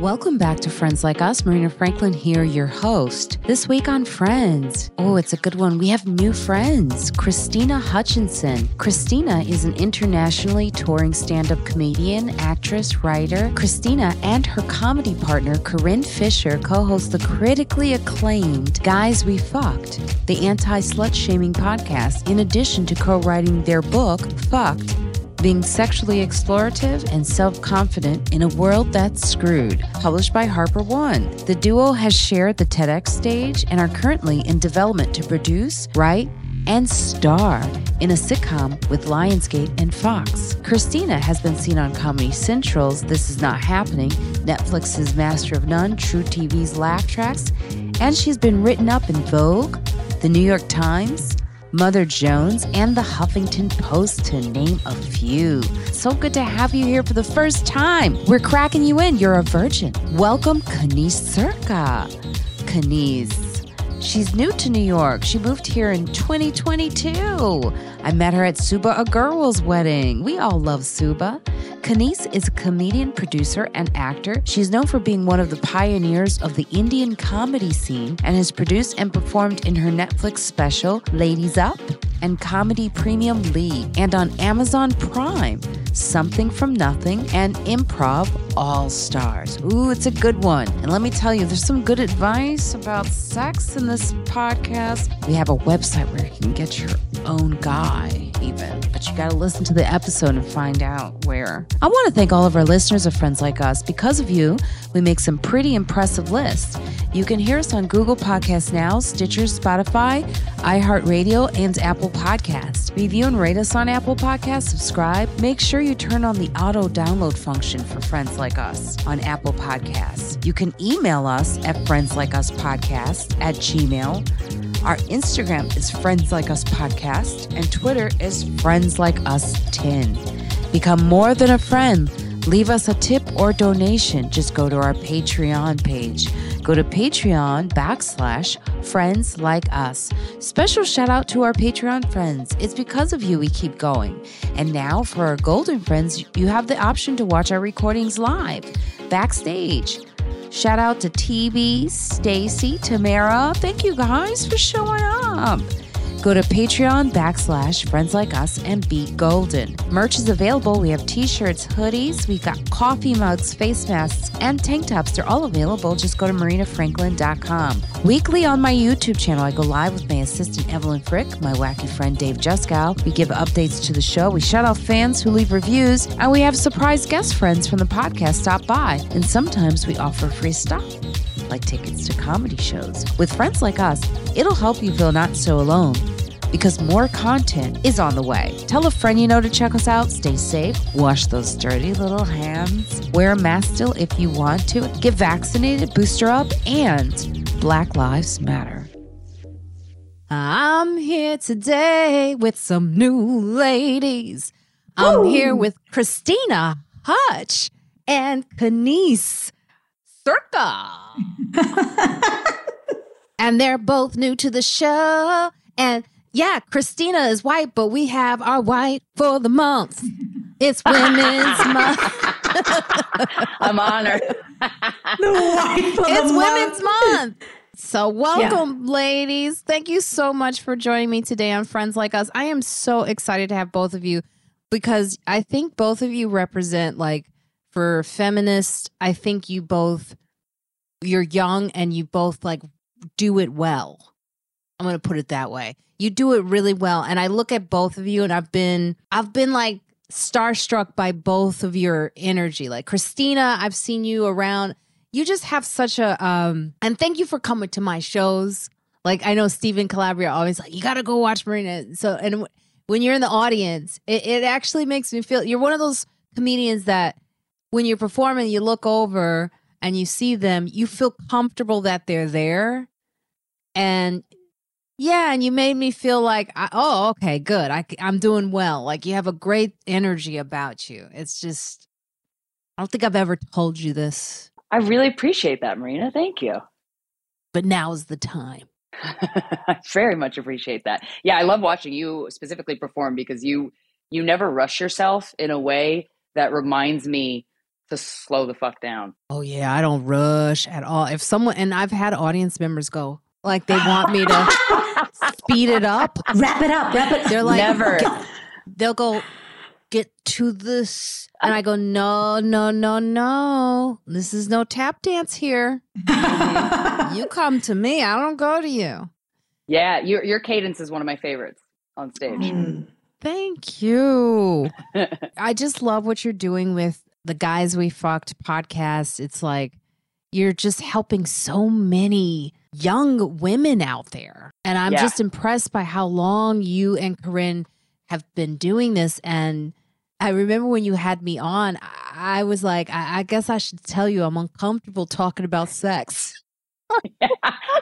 Welcome back to Friends Like Us. Marina Franklin here, your host. This week on Friends. Oh, it's a good one. We have new friends. Krystyna Hutchinson. Krystyna is an internationally touring stand up comedian, actress, writer. Krystyna and her comedy partner, Corinne Fisher, co host the critically acclaimed Guys We Fucked, the anti slut shaming podcast, in addition to co writing their book, Fucked being sexually explorative and self confident in a world that's screwed, published by Harper One. The duo has shared the TEDx stage and are currently in development to produce, write, and star in a sitcom with Lionsgate and Fox. Krystyna has been seen on Comedy Central's This Is Not Happening, Netflix's Master of None, True TV's Laff Tracks, and she's been written up in Vogue, The New York Times, Mother Jones, and the Huffington Post, to name a few. So good to have you here for the first time. We're cracking you in. You're a virgin. Welcome, Kaneez Surka. Kaneez. She's new to New York. She moved here in 2022. I met her at Subhah Agarwal's wedding. We all love Subhah. Kaneez is a comedian, producer, and actor. She's known for being one of the pioneers of the Indian comedy scene and has produced and performed in her Netflix special, Ladies Up, and Comedy Premium League, and on Amazon Prime, Something from Nothing, and Improv All Stars. Ooh, it's a good one. And let me tell you, there's some good advice about sex this podcast. We have a website where you can get your own guy, even, but you got to listen to the episode and find out where. I want to thank all of our listeners of Friends Like Us. Because of you, we make some pretty impressive lists. You can hear us on Google Podcasts Now, Stitcher, Spotify, iHeartRadio, and Apple Podcasts. Review and rate us on Apple Podcasts, subscribe. Make sure you turn on the auto download function for Friends Like Us on Apple Podcasts. You can email us at friendslikeUspodcast at gmail. Our Instagram is Friends Like Us Podcast, and Twitter is Friends Like Us 10. Become more than a friend. Leave us a tip or donation. Just go to our Patreon page. Go to Patreon backslash friends like us. Special shout out to our Patreon friends. It's because of you we keep going. And now for our golden friends, you have the option to watch our recordings live, backstage. Shout out to TB, Stacy, Tamara. Thank you guys for showing up. Go to Patreon backslash friends like us and be golden. Merch is available. We have t shirts, hoodies, we've got coffee mugs, face masks, and tank tops. They're all available. Just go to marinafranklin.com. Weekly on my YouTube channel, I go live with my assistant Evelyn Frick, my wacky friend Dave Juskow. We give updates to the show. We shout out fans who leave reviews, and we have surprise guest friends from the podcast stop by. And sometimes we offer free stuff like tickets to comedy shows. With friends like us, it'll help you feel not so alone because more content is on the way. Tell a friend you know to check us out. Stay safe. Wash those dirty little hands. Wear a mask still if you want to. Get vaccinated, booster up, and Black Lives Matter. I'm here today with some new ladies. I'm here with Krystyna Hutch and Kaneez Surka. and they're both new to the show. And yeah, Krystyna is white, but we have our white for the month. It's Women's Month. I'm honored. The white for It's month. Women's Month. So, welcome, ladies. Thank you so much for joining me today on Friends Like Us. I am so excited to have both of you because I think both of you represent, like, for feminists, I think you both, you're young and you both, like, do it well. I'm going to put it that way. You do it really well. And I look at both of you and I've been, I've been like, starstruck by both of your energy. Like Krystyna, I've seen you around. You just have such a um and thank you for coming to my shows. Like I know Stephen Calabria always like, you gotta go watch Marina. So and w- when you're in the audience, it, it actually makes me feel you're one of those comedians that when you're performing, you look over and you see them, you feel comfortable that they're there. And yeah, and you made me feel like, I, oh, okay, good. I, I'm doing well. Like you have a great energy about you. It's just, I don't think I've ever told you this, I really appreciate that, Marina. Thank you. but now's the time. I very much appreciate that. Yeah, I love watching you specifically perform because you you never rush yourself in a way that reminds me to slow the fuck down. Oh yeah, I don't rush at all. If someone and I've had audience members go like they want me to speed it up. Wrap it up. Wrap it. They're like Never. they'll go get to this and I go no no no no. This is no tap dance here. You come to me. I don't go to you. Yeah, your your cadence is one of my favorites on stage. Mm. Thank you. I just love what you're doing with the Guys We Fucked podcast. It's like you're just helping so many young women out there. And I'm Yeah. just impressed by how long you and Corinne have been doing this. And I remember when you had me on, I I was like, I, I guess I should tell you I'm uncomfortable talking about sex.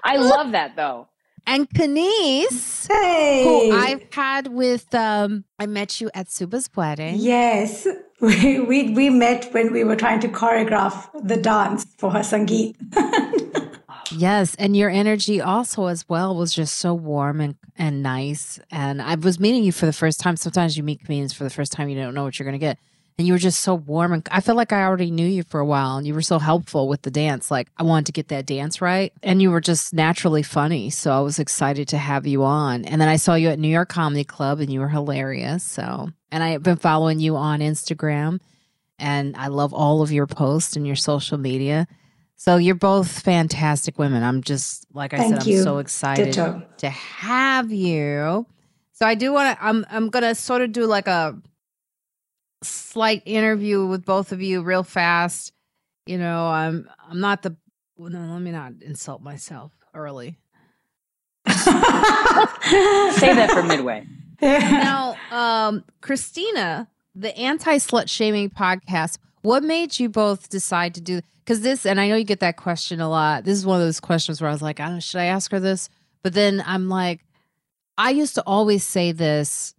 I love that though. And Kaneez, Hey. who I've had with, um, I met you at Subhah's wedding. Yes. We, we, we met when we were trying to choreograph the dance for her Sangeet. Yes, and your energy also as well was just so warm and and nice. And I was meeting you for the first time. Sometimes you meet comedians for the first time, you don't know what you're going to get, and you were just so warm. And I felt like I already knew you for a while, and you were so helpful with the dance. Like I wanted to get that dance right, and you were just naturally funny. So I was excited to have you on. And then I saw you at New York Comedy Club, and you were hilarious. So, and I have been following you on Instagram, and I love all of your posts and your social media. So you're both fantastic women. I'm just like I Thank said, you. I'm so excited Ditto. to have you. So I do want to. I'm I'm gonna sort of do like a slight interview with both of you real fast. You know, I'm I'm not the. well, No, let me not insult myself early. Save that for midway. Now, um, Krystyna, the anti slut shaming podcast. What made you both decide to do? Because this, and I know you get that question a lot. This is one of those questions where I was like, I don't. know, Should I ask her this? But then I'm like, I used to always say this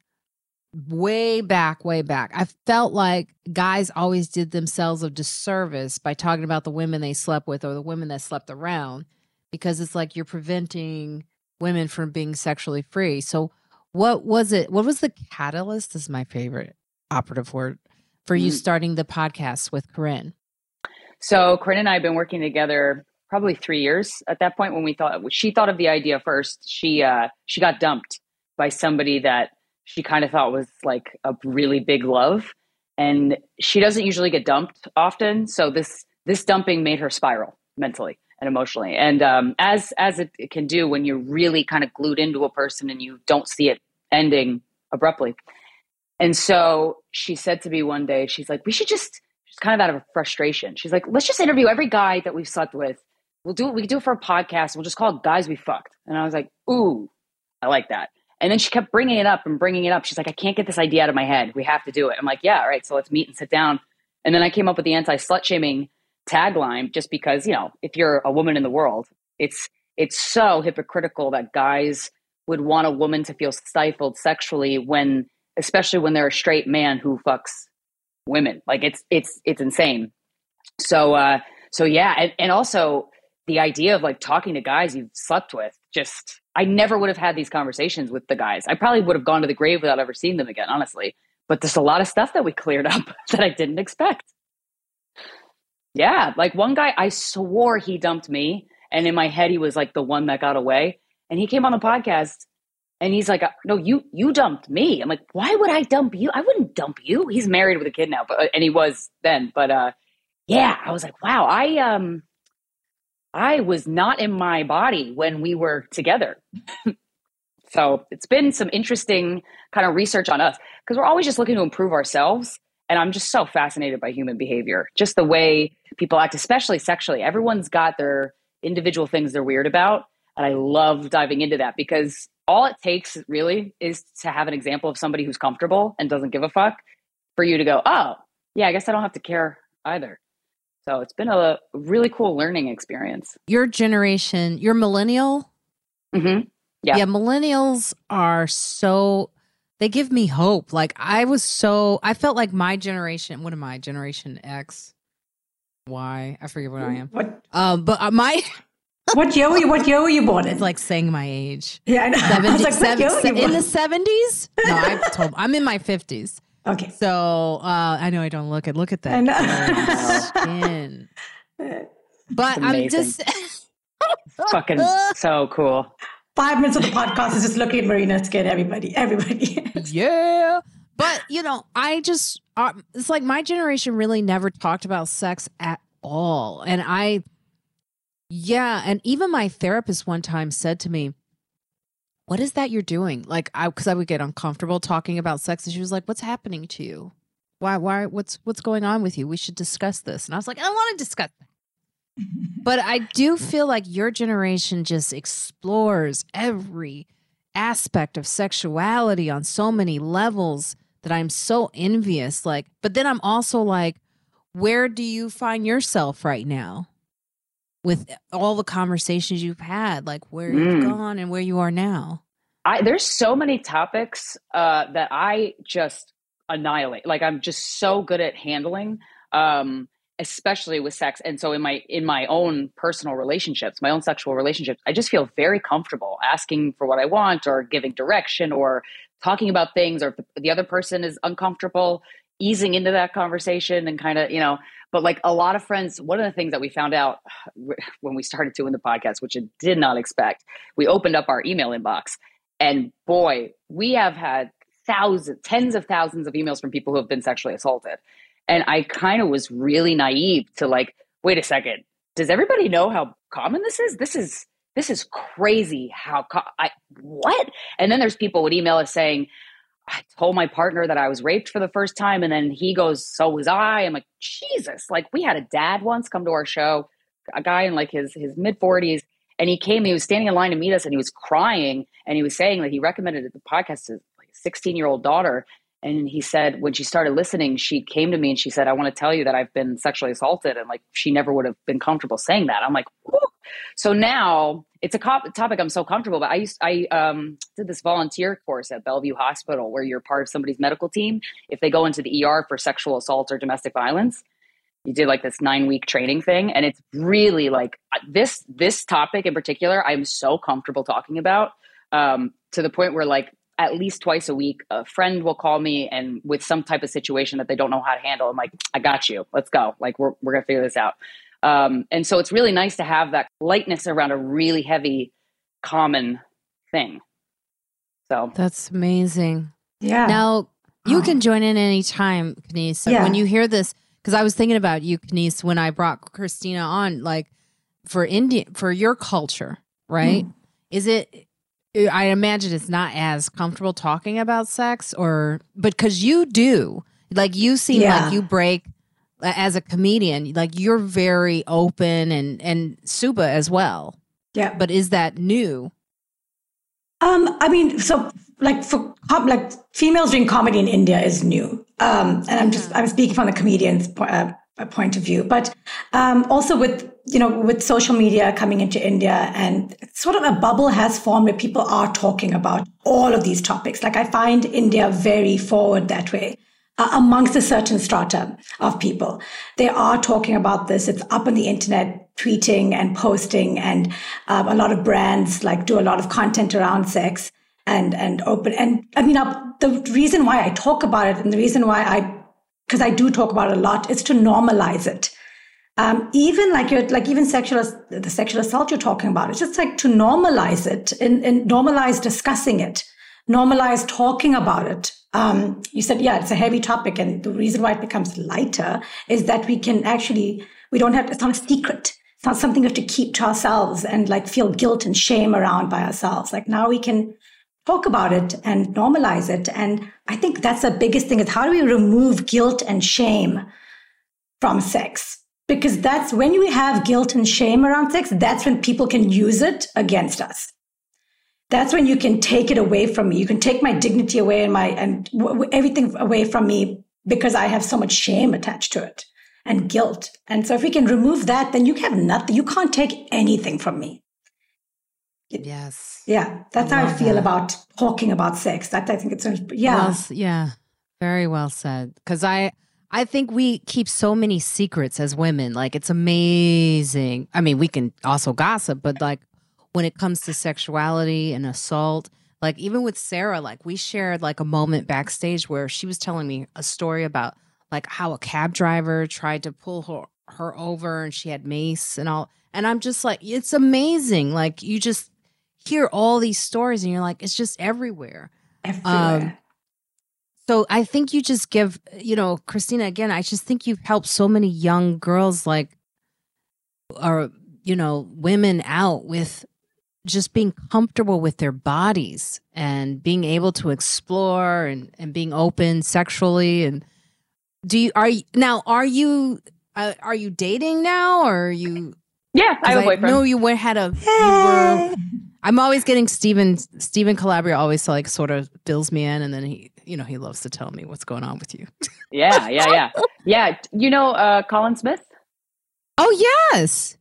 way back, way back. I felt like guys always did themselves a disservice by talking about the women they slept with or the women that slept around because it's like you're preventing women from being sexually free. So, what was it? What was the catalyst? This is my favorite operative word for you Mm. starting the podcast with Corinne. So Corinne and I have been working together probably three years at that point when we thought she thought of the idea first. She uh she got dumped by somebody that she kind of thought was like a really big love. And she doesn't usually get dumped often. So this this dumping made her spiral mentally and emotionally. And um as as it, it can do when you're really kind of glued into a person and you don't see it ending abruptly. And so she said to me one day, she's like, we should just she's kind of out of frustration. She's like, let's just interview every guy that we've slept with. We'll do it. We can do it for a podcast. We'll just call it Guys We Fucked. And I was like, ooh, I like that. And then she kept bringing it up and bringing it up. She's like, I can't get this idea out of my head. We have to do it. I'm like, yeah, all right. So let's meet and sit down. And then I came up with the anti slut shaming tagline just because, you know, if you're a woman in the world, it's it's so hypocritical that guys would want a woman to feel stifled sexually when especially when they're a straight man who fucks women. Like it's it's it's insane. So uh so yeah, and, and also the idea of like talking to guys you've slept with, just I never would have had these conversations with the guys. I probably would have gone to the grave without ever seeing them again, honestly. But there's a lot of stuff that we cleared up that I didn't expect. Yeah, like one guy, I swore he dumped me, and in my head he was like the one that got away. And he came on the podcast and he's like, "No, you you dumped me." I'm like, "Why would I dump you? I wouldn't dump you." He's married with a kid now, but and he was then. But uh, yeah, I was like, "Wow, I um, I was not in my body when we were together." so it's been some interesting kind of research on us because we're always just looking to improve ourselves. And I'm just so fascinated by human behavior, just the way people act, especially sexually. Everyone's got their individual things they're weird about. And I love diving into that because all it takes really is to have an example of somebody who's comfortable and doesn't give a fuck for you to go, oh, yeah, I guess I don't have to care either. So it's been a really cool learning experience. Your generation, you're millennial. hmm Yeah. yeah, millennials are so they give me hope. Like I was so I felt like my generation. What am I? Generation X, Y. I forget what I am. What Um, but uh, my what year were you? What year were you born in? it's like saying my age. yeah, I know. I was like, what year were seven- you in the seventies. No, I told I'm in my fifties. Okay. So uh, I know I don't look at look at that skin. But I'm just fucking so cool. Five minutes of the podcast is just looking at Marina's skin. Everybody, everybody. yeah. But you know, I just uh, it's like my generation really never talked about sex at all, and I, yeah, and even my therapist one time said to me, "What is that you're doing?" Like I, because I would get uncomfortable talking about sex, and she was like, "What's happening to you? Why? Why? What's what's going on with you? We should discuss this." And I was like, "I don't want to discuss that." But I do feel like your generation just explores every aspect of sexuality on so many levels that I'm so envious. Like, but then I'm also like, where do you find yourself right now with all the conversations you've had? Like, where mm. you've gone and where you are now? I, there's so many topics uh, that I just annihilate. Like, I'm just so good at handling. Um, especially with sex and so in my in my own personal relationships my own sexual relationships i just feel very comfortable asking for what i want or giving direction or talking about things or if the other person is uncomfortable easing into that conversation and kind of you know but like a lot of friends one of the things that we found out when we started doing the podcast which i did not expect we opened up our email inbox and boy we have had thousands tens of thousands of emails from people who have been sexually assaulted and I kind of was really naive to like, wait a second, does everybody know how common this is? This is this is crazy. How co- I what? And then there's people would email us saying, I told my partner that I was raped for the first time, and then he goes, "So was I." I'm like, Jesus! Like we had a dad once come to our show, a guy in like his his mid 40s, and he came. He was standing in line to meet us, and he was crying, and he was saying that he recommended the podcast to like a 16 year old daughter, and he said when she started listening she came to me and she said i want to tell you that i've been sexually assaulted and like she never would have been comfortable saying that. I'm like so now it's a topic i'm so comfortable but i used i um, did this volunteer course at bellevue hospital where you're part of somebody's medical team. If they go into the er for sexual assault or domestic violence you did like this nine week training thing and it's really like this this topic in particular i'm so comfortable talking about um, to the point where like at least twice a week, a friend will call me and with some type of situation that they don't know how to handle. I'm like, I got you. Let's go. Like we're we're gonna figure this out. Um, and so it's really nice to have that lightness around a really heavy, common thing. So that's amazing. Yeah. Now you can join in anytime, Kaneez. Yeah. When you hear this, because I was thinking about you, Kaneez, when I brought Krystyna on, like for Indian for your culture, right? Mm. Is it I imagine it's not as comfortable talking about sex or but cuz you do. Like you seem yeah. like you break as a comedian, like you're very open and and Subhah as well. Yeah. But is that new? Um I mean so like for like females doing comedy in India is new. Um and I'm just I'm speaking from the comedian's uh, point of view, but um also with you know, with social media coming into India and sort of a bubble has formed where people are talking about all of these topics. Like I find India very forward that way. Uh, amongst a certain strata of people. They are talking about this. It's up on the internet, tweeting and posting, and um, a lot of brands like do a lot of content around sex and and open. And I mean, the reason why I talk about it and the reason why I, because I do talk about it a lot, is to normalize it um, even like you're like even sexual the sexual assault you're talking about it's just like to normalize it and, and normalize discussing it normalize talking about it. Um, you said yeah it's a heavy topic and the reason why it becomes lighter is that we can actually we don't have it's not a secret. It's not something we have to keep to ourselves and like feel guilt and shame around by ourselves. Like now we can talk about it and normalize it. And i think that's the biggest thing is how do we remove guilt and shame from sex because that's when we have guilt and shame around sex, that's when people can use it against us. That's when you can take it away from me. You can take my dignity away and my and w- everything away from me because I have so much shame attached to it and guilt. And so if we can remove that, then you have nothing. You can't take anything from me. Yes. Yeah, that's I how I feel that. about talking about sex. That I think it's yeah. Well, yeah. Very well said. Because I I think we keep so many secrets as women. Like it's amazing. I mean, we can also gossip, but like when it comes to sexuality and assault, Like even with Sarah, like we shared like a moment backstage where she was telling me a story about like how a cab driver tried to pull her her over and she had mace and all. And I'm just like, it's amazing. Like you just hear all these stories and you're like, it's just everywhere. Everywhere. Um, so I think you just give, you know, Krystyna, again, I just think you've helped so many young girls like or you know, women out with just being comfortable with their bodies and being able to explore and, and being open sexually. And do you are you now are you uh, are you dating now or are you yeah i have a boyfriend. no you were had a you were, i'm always getting Stephen Stephen calabria always like sort of fills me in and then he you know he loves to tell me what's going on with you yeah yeah yeah yeah you know uh colin smith oh yes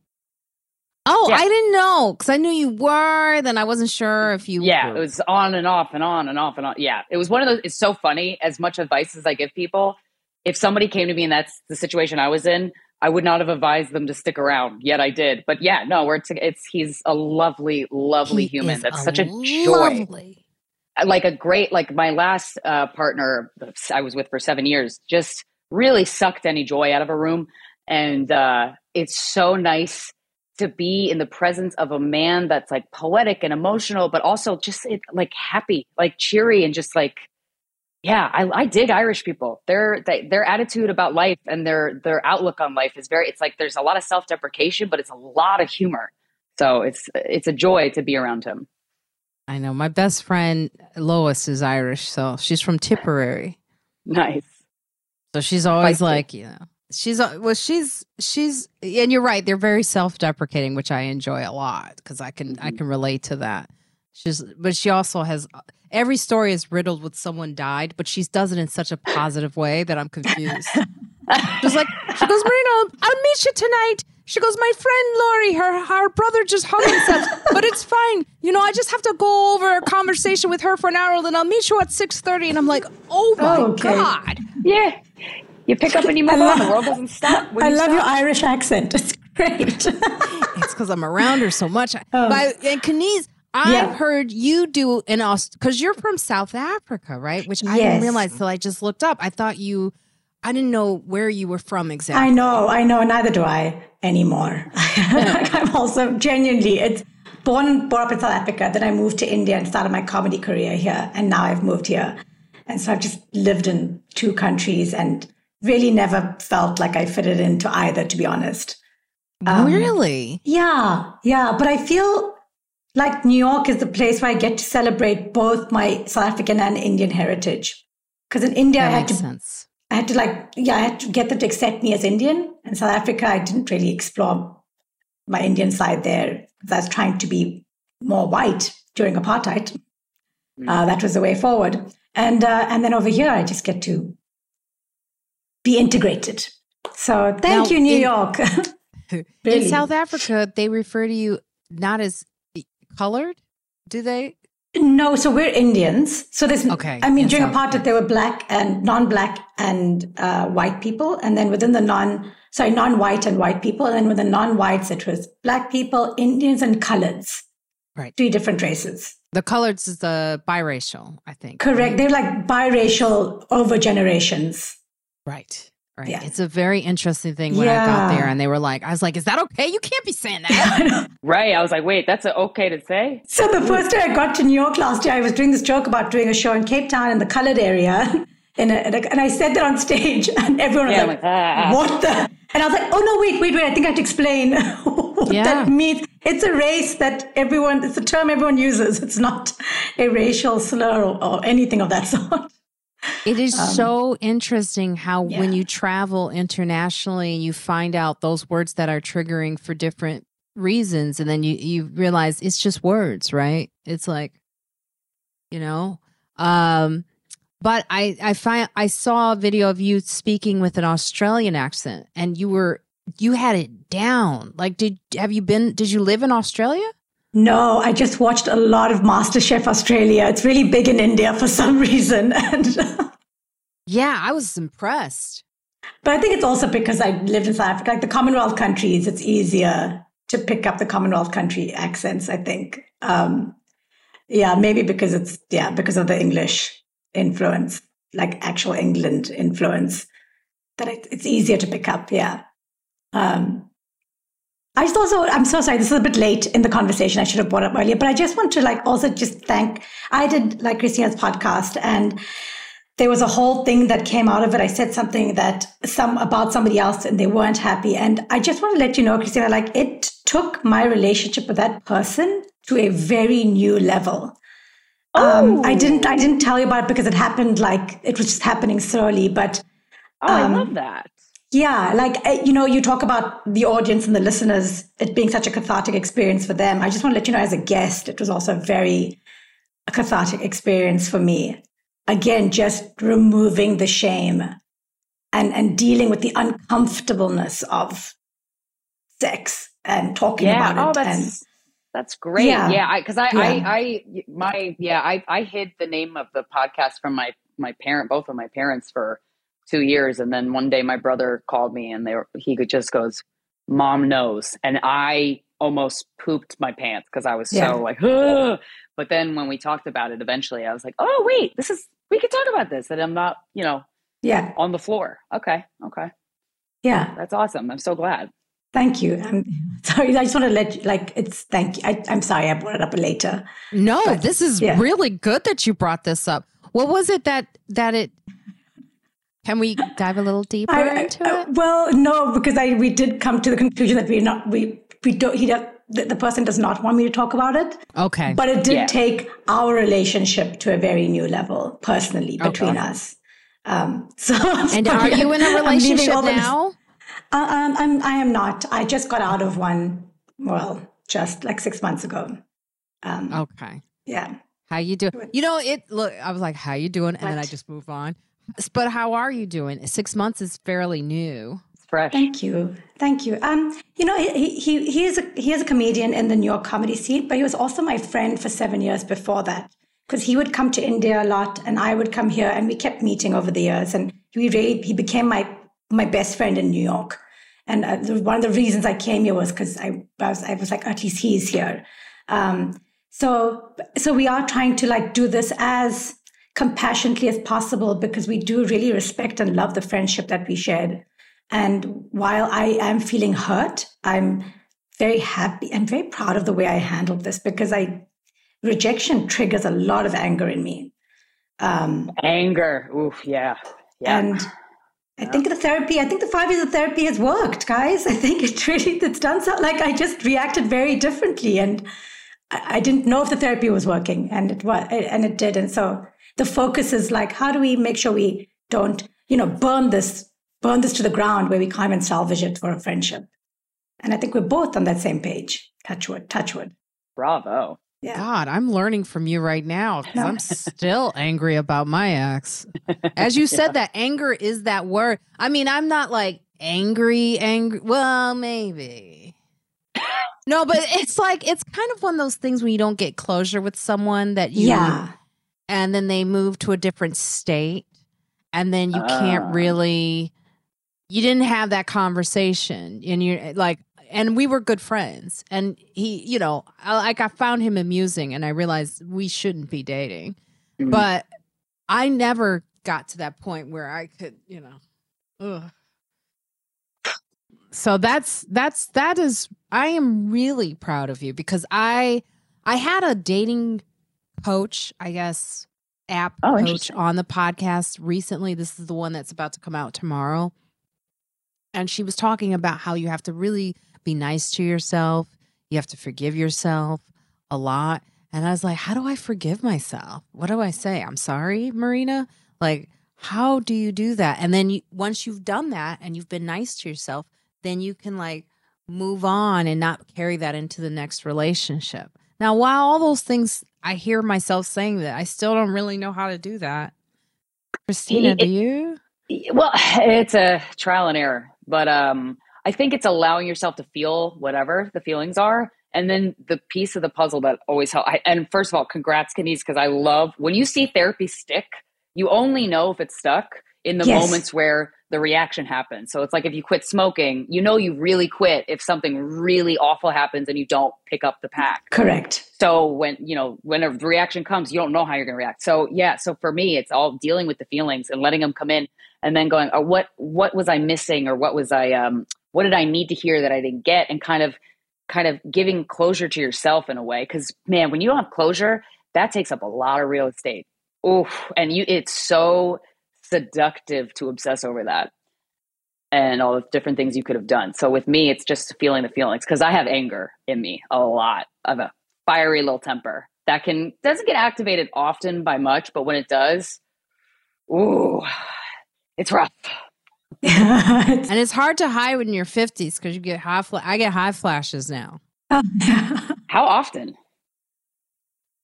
Oh, yeah. I didn't know because I knew you were. Then I wasn't sure if you. Yeah, were. it was on and off and on and off and on. Yeah, it was one of those. It's so funny. As much advice as I give people, if somebody came to me and that's the situation I was in, I would not have advised them to stick around. Yet I did. But yeah, no, we're t- it's he's a lovely, lovely he human. That's a such a joy. Lovely. Like a great, like my last uh, partner I was with for seven years, just really sucked any joy out of a room, and uh, it's so nice to be in the presence of a man that's like poetic and emotional, but also just it, like happy, like cheery, and just like, yeah, I, I dig Irish people. Their they, their attitude about life and their their outlook on life is very. It's like there's a lot of self deprecation, but it's a lot of humor. So it's it's a joy to be around him. I know my best friend Lois is Irish, so she's from Tipperary. Nice. So she's always like, you know, she's uh, well she's she's and you're right they're very self-deprecating which i enjoy a lot because i can mm-hmm. i can relate to that she's but she also has every story is riddled with someone died but she does it in such a positive way that i'm confused she's like she goes marina i'll meet you tonight she goes my friend lori her her brother just hung himself but it's fine you know i just have to go over a conversation with her for an hour and then i'll meet you at 6.30 and i'm like oh my oh, okay. god yeah you pick up and you move love, on. The world doesn't stop. I you love stop. your Irish accent. It's great. it's because I'm around her so much. Oh. But, and Kaneez, I've yeah. heard you do in Aust because you're from South Africa, right? Which I didn't realize until I just looked up. I thought you, I didn't know where you were from exactly. I know, I know. Neither do I anymore. I'm also genuinely, it's born, born up in South Africa. Then I moved to India and started my comedy career here. And now I've moved here. And so I've just lived in two countries and really never felt like I fitted into either, to be honest. Um, really? Yeah, yeah. But I feel like New York is the place where I get to celebrate both my South African and Indian heritage. Because in India, that I had to, sense. I had to like, yeah, I had to get them to accept me as Indian. In South Africa, I didn't really explore my Indian side there because I was trying to be more white during apartheid. Mm. Uh, that was the way forward. And uh, and then over here, I just get to be integrated. So thank now, you, New in, York. really. In South Africa, they refer to you not as colored, do they? No, so we're Indians. So there's, okay. I mean, during South apartheid, there were black and non-black and uh, white people, and then within the non, sorry, non-white and white people, and then with the non-whites, it was black people, Indians, and coloreds. Right, three different races. The coloreds is the biracial, I think. Correct. They're like biracial over generations. Right. Right. Yeah. It's a very interesting thing when yeah. I got there and they were like, I was like, is that okay? You can't be saying that. right. I was like, wait, that's okay to say? So the first day I got to New York last year, I was doing this joke about doing a show in Cape Town in the colored area. In a, in a, and I said that on stage and everyone was yeah, like, like ah. what the? And I was like, oh no, wait, wait, wait. I think I have to explain what yeah. that means. It's a race that everyone, it's a term everyone uses. It's not a racial slur or, or anything of that sort. It is um, so interesting how yeah. when you travel internationally, you find out those words that are triggering for different reasons, and then you you realize it's just words, right? It's like, you know, um, but I I find I saw a video of you speaking with an Australian accent, and you were you had it down. Like, did have you been? Did you live in Australia? No, I just watched a lot of MasterChef Australia. It's really big in India for some reason. And yeah, I was impressed. But I think it's also because I lived in South Africa, like the Commonwealth countries, it's easier to pick up the Commonwealth country accents, I think. Um, yeah, maybe because it's yeah because of the English influence, like actual England influence, that it, it's easier to pick up. Yeah. Um, I just also, I'm so sorry, this is a bit late in the conversation. I should have brought up earlier, but I just want to like also just thank, I did like Krystyna's podcast and there was a whole thing that came out of it. I said something that some about somebody else and they weren't happy. And I just want to let you know, Krystyna, like it took my relationship with that person to a very new level. Oh. Um, I didn't, I didn't tell you about it because it happened like it was just happening slowly, but Oh, um, I love that. Yeah, like eh, you know, you talk about the audience and the listeners, it being such a cathartic experience for them. I just want to let you know, as a guest, it was also a very a cathartic experience for me. Again, just removing the shame and and dealing with the uncomfortableness of sex and talking yeah. about oh, it. That's, and, that's great. Yeah, because I, yeah. I, I, I, my, yeah, I, I hid the name of the podcast from my my parent, both of my parents, for two years. And then one day my brother called me and they were, he just goes, Mom knows. And I almost pooped my pants because I was yeah. so like, Ugh. but then when we talked about it eventually, I was like, oh, wait, this is, we could talk about this. And I'm not, you know, yeah, on the floor. Okay. Okay. Yeah. That's awesome. I'm so glad. Thank you. I'm sorry. I just want to let you, like, it's thank you. I, am sorry I brought it up later. No, but, this is yeah. really good that you brought this up. What was it that, that it, can we dive a little deeper I, into I, it? Well, no, because I we did come to the conclusion that we're not we we don't he the, the person does not want me to talk about it. Okay, but it did yeah. take our relationship to a very new level personally between okay. us. Um, so and are you in a relationship now? Uh, um, I'm I am not. I just got out of one. Well, just like six months ago. Um, okay. Yeah. How you doing? You know, it look. I was like, "How you doing?" And what? then I just move on. But how are you doing? Six months is fairly new. It's fresh. Thank you, thank you. Um, you know, he he he is a he is a comedian in the New York comedy scene, but he was also my friend for seven years before that because he would come to India a lot, and I would come here, and we kept meeting over the years, and he really he became my my best friend in New York. And uh, one of the reasons I came here was because I, I was I was like, at least he's here. Um, so so we are trying to like do this as compassionately as possible because we do really respect and love the friendship that we shared. And while I am feeling hurt, I'm very happy and very proud of the way I handled this because I rejection triggers a lot of anger in me. Um, anger, oof, yeah, yeah. And I think the therapy, I think the five years of therapy has worked, guys. I think it really, it's done so. Like I just reacted very differently, and I, I didn't know if the therapy was working, and it was, and it did. And so the focus is like, how do we make sure we don't, you know, burn this, burn this to the ground where we can't even salvage it for a friendship? And I think we're both on that same page. Touchwood, touchwood. Bravo. Yeah. God, I'm learning from you right now because I'm still angry about my ex. As you said, that anger is that word. I mean, I'm not like angry, angry. Well, maybe. No, but it's like it's kind of one of those things when you don't get closure with someone that you yeah and then they move to a different state and then you uh. can't ah. really you didn't have that conversation and you're like and we were good friends and he you know I, like i found him amusing and i realized we shouldn't be dating mm-hmm. but i never got to that point where i could you know ugh. so that's that's that is i am really proud of you because i i had a dating coach, I guess, app oh, coach on the podcast recently. This is the one that's about to come out tomorrow. And she was talking about how you have to really be nice to yourself. You have to forgive yourself a lot. And I was like, how do I forgive myself? What do I say? I'm sorry, Marina? Like, how do you do that? And then you, once you've done that and you've been nice to yourself, then you can like move on and not carry that into the next relationship. Now, while all those things I hear myself saying that. I still don't really know how to do that. Krystyna, it, do you? Well, it's a trial and error, but um, I think it's allowing yourself to feel whatever the feelings are. And then the piece of the puzzle that always helps. And first of all, congrats, Kaneez, because I love when you see therapy stick, you only know if it's stuck in the yes. moments where the reaction happens. So it's like if you quit smoking, you know you really quit if something really awful happens and you don't pick up the pack. Correct. So when, you know, when a reaction comes, you don't know how you're going to react. So yeah, so for me, it's all dealing with the feelings and letting them come in and then going, oh, what, what was I missing or what was I, um, what did I need to hear that I didn't get? And kind of, kind of giving closure to yourself in a way. Cause man, when you don't have closure, that takes up a lot of real estate. Oof. And you, it's so seductive to obsess over that and all the different things you could have done. So with me, it's just feeling the feelings because I have anger in me a lot. I have a fiery little temper that can doesn't get activated often by much, but when it does, ooh, it's rough. and it's hard to hide when you're 50s because you get high. Fl- I get high flashes now. How often?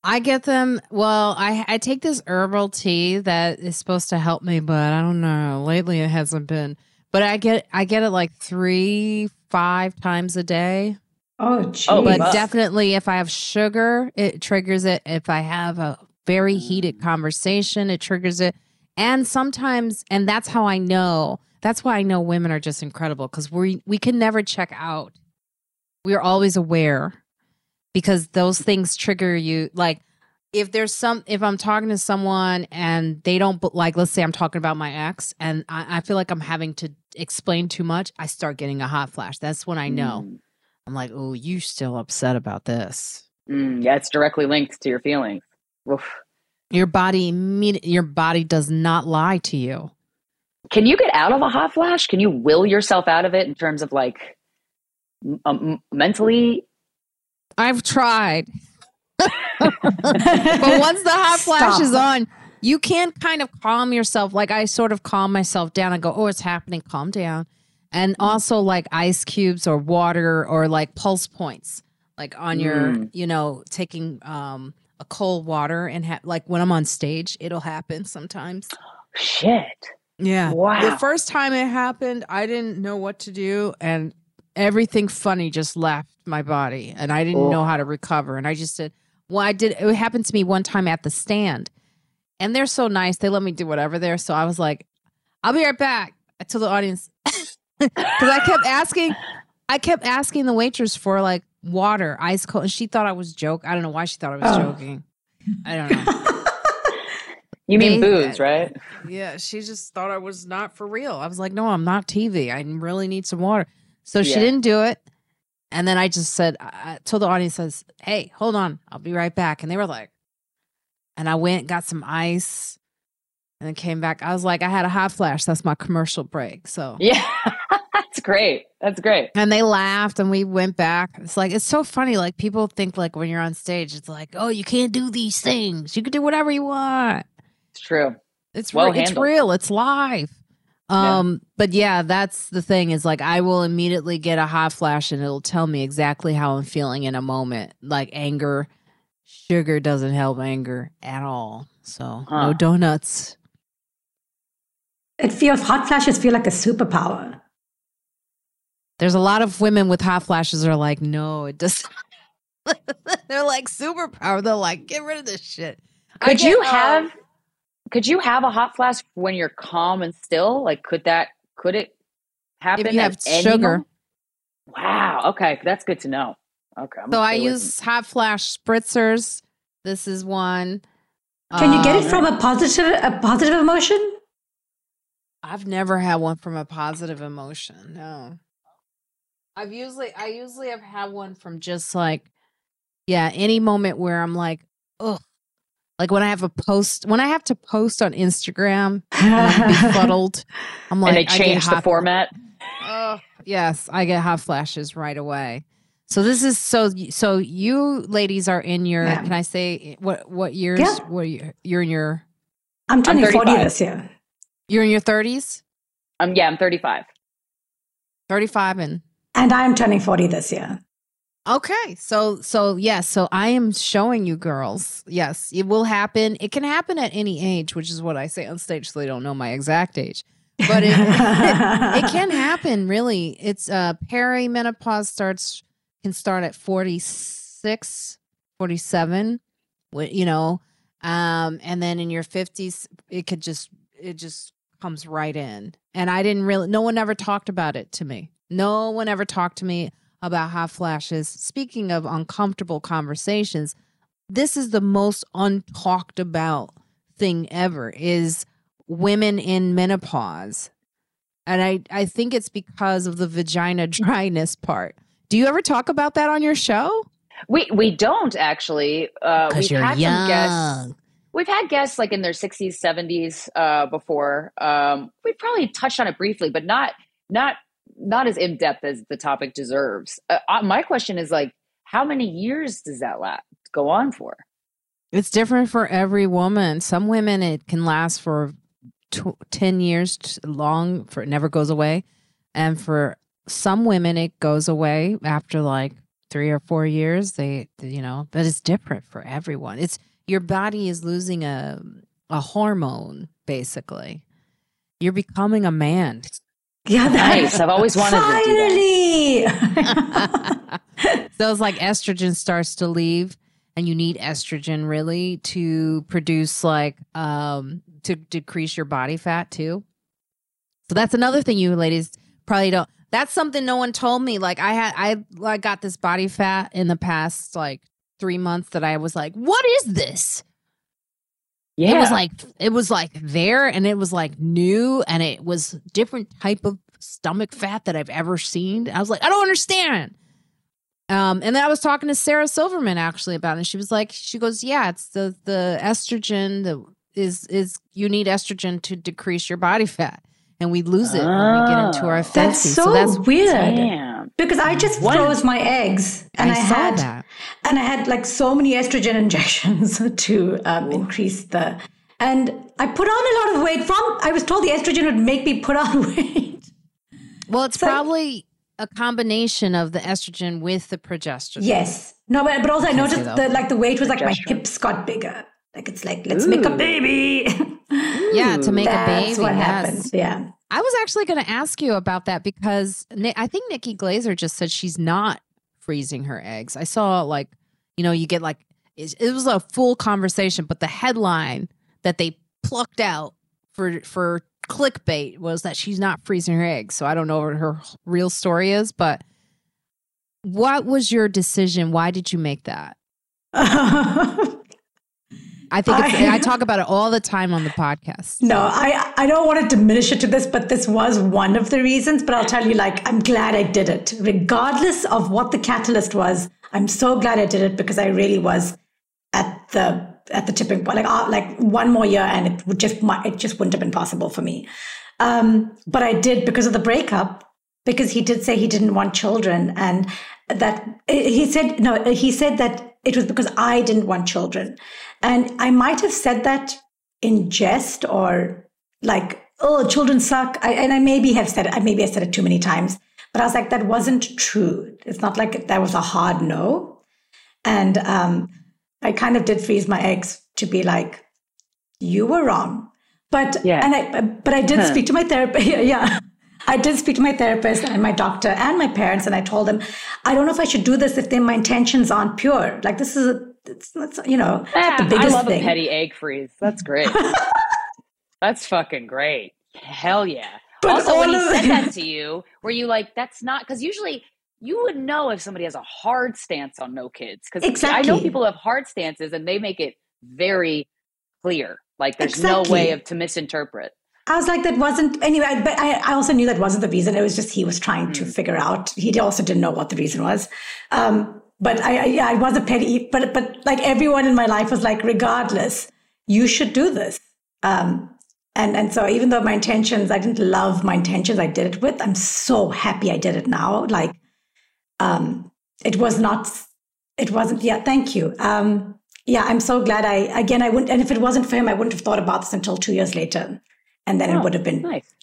I get them. Well, I I take this herbal tea that is supposed to help me, but I don't know. Lately, it hasn't been. But I get I get it like three, five times a day. Oh, geez. oh but definitely, if I have sugar, it triggers it. If I have a very heated mm. conversation, it triggers it. And sometimes, and that's how I know. That's why I know women are just incredible because we we can never check out. We are always aware because those things trigger you. Like if there's some if i'm talking to someone and they don't like let's say i'm talking about my ex and i, I feel like i'm having to explain too much i start getting a hot flash. That's when i know. Mm. i'm like oh you still upset about this. Mm, yeah it's directly linked to your feelings. Oof. your body your body does not lie to you. Can you get out of a hot flash? Can you will yourself out of it in terms of like um, mentally I've tried. but once the hot flash Stop. is on, you can kind of calm yourself. Like I sort of calm myself down and go, oh, it's happening. Calm down. And also like ice cubes or water or like pulse points, like on your, mm. you know, taking um, a cold water and ha- like when I'm on stage, it'll happen sometimes. Shit. Yeah. Wow. The first time it happened, I didn't know what to do. And everything funny just left my body and I didn't oh. know how to recover. And I just said, well, I did. It happened to me one time at the stand and they're so nice. They let me do whatever there. So I was like, I'll be right back. I told the audience because I kept asking, I kept asking the waitress for like water, ice cold, and she thought I was joke. I don't know why she thought I was oh. joking. I don't know. you mean booze, right? Yeah, she just thought I was not for real. I was like, no, I'm not TV. I really need some water. So yeah. she didn't do it. And then I just said, I told the audience, says, hey, hold on, I'll be right back. And they were like, and I went, got some ice, and then came back. I was like, I had a hot flash. That's my commercial break. So yeah, that's great. That's great. And they laughed, and we went back. It's like it's so funny. Like people think like when you're on stage, it's like, oh, you can't do these things. You can do whatever you want. It's true. It's well re- it's real. It's live. Um, yeah. but yeah, that's the thing is like I will immediately get a hot flash and it'll tell me exactly how I'm feeling in a moment. Like anger, sugar doesn't help anger at all. So huh. no donuts. It feels hot flashes feel like a superpower. There's a lot of women with hot flashes are like, no, it doesn't. They're like superpower. They're like, get rid of this shit. Could get, you have um, could you have a hot flash when you're calm and still? Like, could that, could it happen? If you have sugar. Wow. Okay. That's good to know. Okay. I'm so I use hot flash spritzers. This is one. Can you get it um, from a positive, a positive emotion? I've never had one from a positive emotion. No. I've usually, I usually have had one from just like, yeah, any moment where I'm like, oh, like when I have a post, when I have to post on Instagram, I'm befuddled. I'm like, and they change the format. Oh, yes, I get hot flashes right away. So this is so. So you ladies are in your. Yeah. Can I say what what years? Yeah. What you, you're in your? I'm turning 40 this year. You're in your 30s. Um. Yeah, I'm 35. 35 and. And I'm turning 40 this year. Okay. So so yes, so I am showing you girls. Yes, it will happen. It can happen at any age, which is what I say on stage so they don't know my exact age. But it, it, it can happen really. It's uh perimenopause starts can start at 46, 47, you know. Um and then in your 50s it could just it just comes right in. And I didn't really, no one ever talked about it to me. No one ever talked to me about hot flashes. Speaking of uncomfortable conversations, this is the most untalked about thing ever is women in menopause. And I, I think it's because of the vagina dryness part. Do you ever talk about that on your show? We we don't actually. Uh, Because we've you're had some guests. young. We've had guests like in their 60s, 70s uh, before. Um, we probably touched on it briefly, but not not not as in depth as the topic deserves. Uh, my question is like, how many years does that last go on for? It's different for every woman. Some women it can last for tw- 10 years long for it never goes away. And for some women it goes away after like 3 or 4 years. They you know, but it's different for everyone. It's your body is losing a a hormone basically. You're becoming a man. Yeah, that, Nice. I've always wanted to do Finally. so it's like estrogen starts to leave and you need estrogen really to produce like um to decrease your body fat too so that's another thing you ladies probably don't that's something no one told me like i had i i got this body fat in the past like three months that i was like what is this Yeah. it was like it was like there and it was like new and it was different type of stomach fat that I've ever seen. I was like, I don't understand. Um, and then I was talking to Sarah Silverman actually about it. And she was like, she goes, Yeah, it's the the estrogen that is is you need estrogen to decrease your body fat. And we lose it when we get into our Oh. 50s. That's so, that's weird. Damn. Because I just What? froze my eggs, and I, I, saw had that. and I had like so many estrogen injections to um, increase the. And I put on a lot of weight from. I was told the estrogen would make me put on weight. Well, it's So- probably a combination of the estrogen with the progesterone. Yes, no, but, but also I noticed that like the weight was like my hips got bigger. Like it's like let's make a baby. Yeah, to make a baby. That's what yes. happened. Yeah. I was actually going to ask you about that because I think Nikki Glazer just said she's not freezing her eggs. I saw like, you know, you get like, it it was a full conversation, but the headline that they plucked out for for clickbait was that she's not freezing her eggs. So I don't know what her real story is, but what was your decision? Why did you make that? I think it's, I- I talk about it all the time on the podcast. No, I I don't want to diminish it to this, but this was one of the reasons. But I'll tell you, like, I'm glad I did it, regardless of what the catalyst was. I'm so glad I did it because I really was at the at the tipping point. Like, uh, like one more year, and it would just it just wouldn't have been possible for me. Um, but I did because of the breakup. Because he did say he didn't want children, and that he said no. He said that it was because I didn't want children, and I might have said that in jest or like, oh, children suck. I, and I maybe have said it, maybe I said it too many times, but I was like, that wasn't true. It's not like that was a hard no. And um, I kind of did freeze my eggs to be like, you were wrong. But Yeah. and I but I did speak to my therapist. Yeah, yeah. I did speak to my therapist and my doctor and my parents, and I told them, I don't know if I should do this if then my intentions aren't pure. Like this is a, it's, it's you know it's the Ah, biggest I love thing. a petty egg freeze. That's great. That's fucking great. Hell yeah. But also, when he said that to you, were you like, that's not because usually you would know if somebody has a hard stance on no kids. Because I know people have hard stances and they make it very clear. Like there's no way of to misinterpret. I was like, that wasn't anyway. But I, I also knew that wasn't the reason. It was just he was trying to Mm. figure out. He also didn't know what the reason was. Um, but I, I, yeah, I was a petty. But but like everyone in my life was like, regardless, you should do this. Um, and and so even though my intentions, I didn't love my intentions. I did it with. I'm so happy I did it now. Like, um, it was not. It wasn't. Yeah, thank you. Um, yeah, I'm so glad. I again, I wouldn't. And if it wasn't for him, I wouldn't have thought about this until two years later and then it would have been Nice.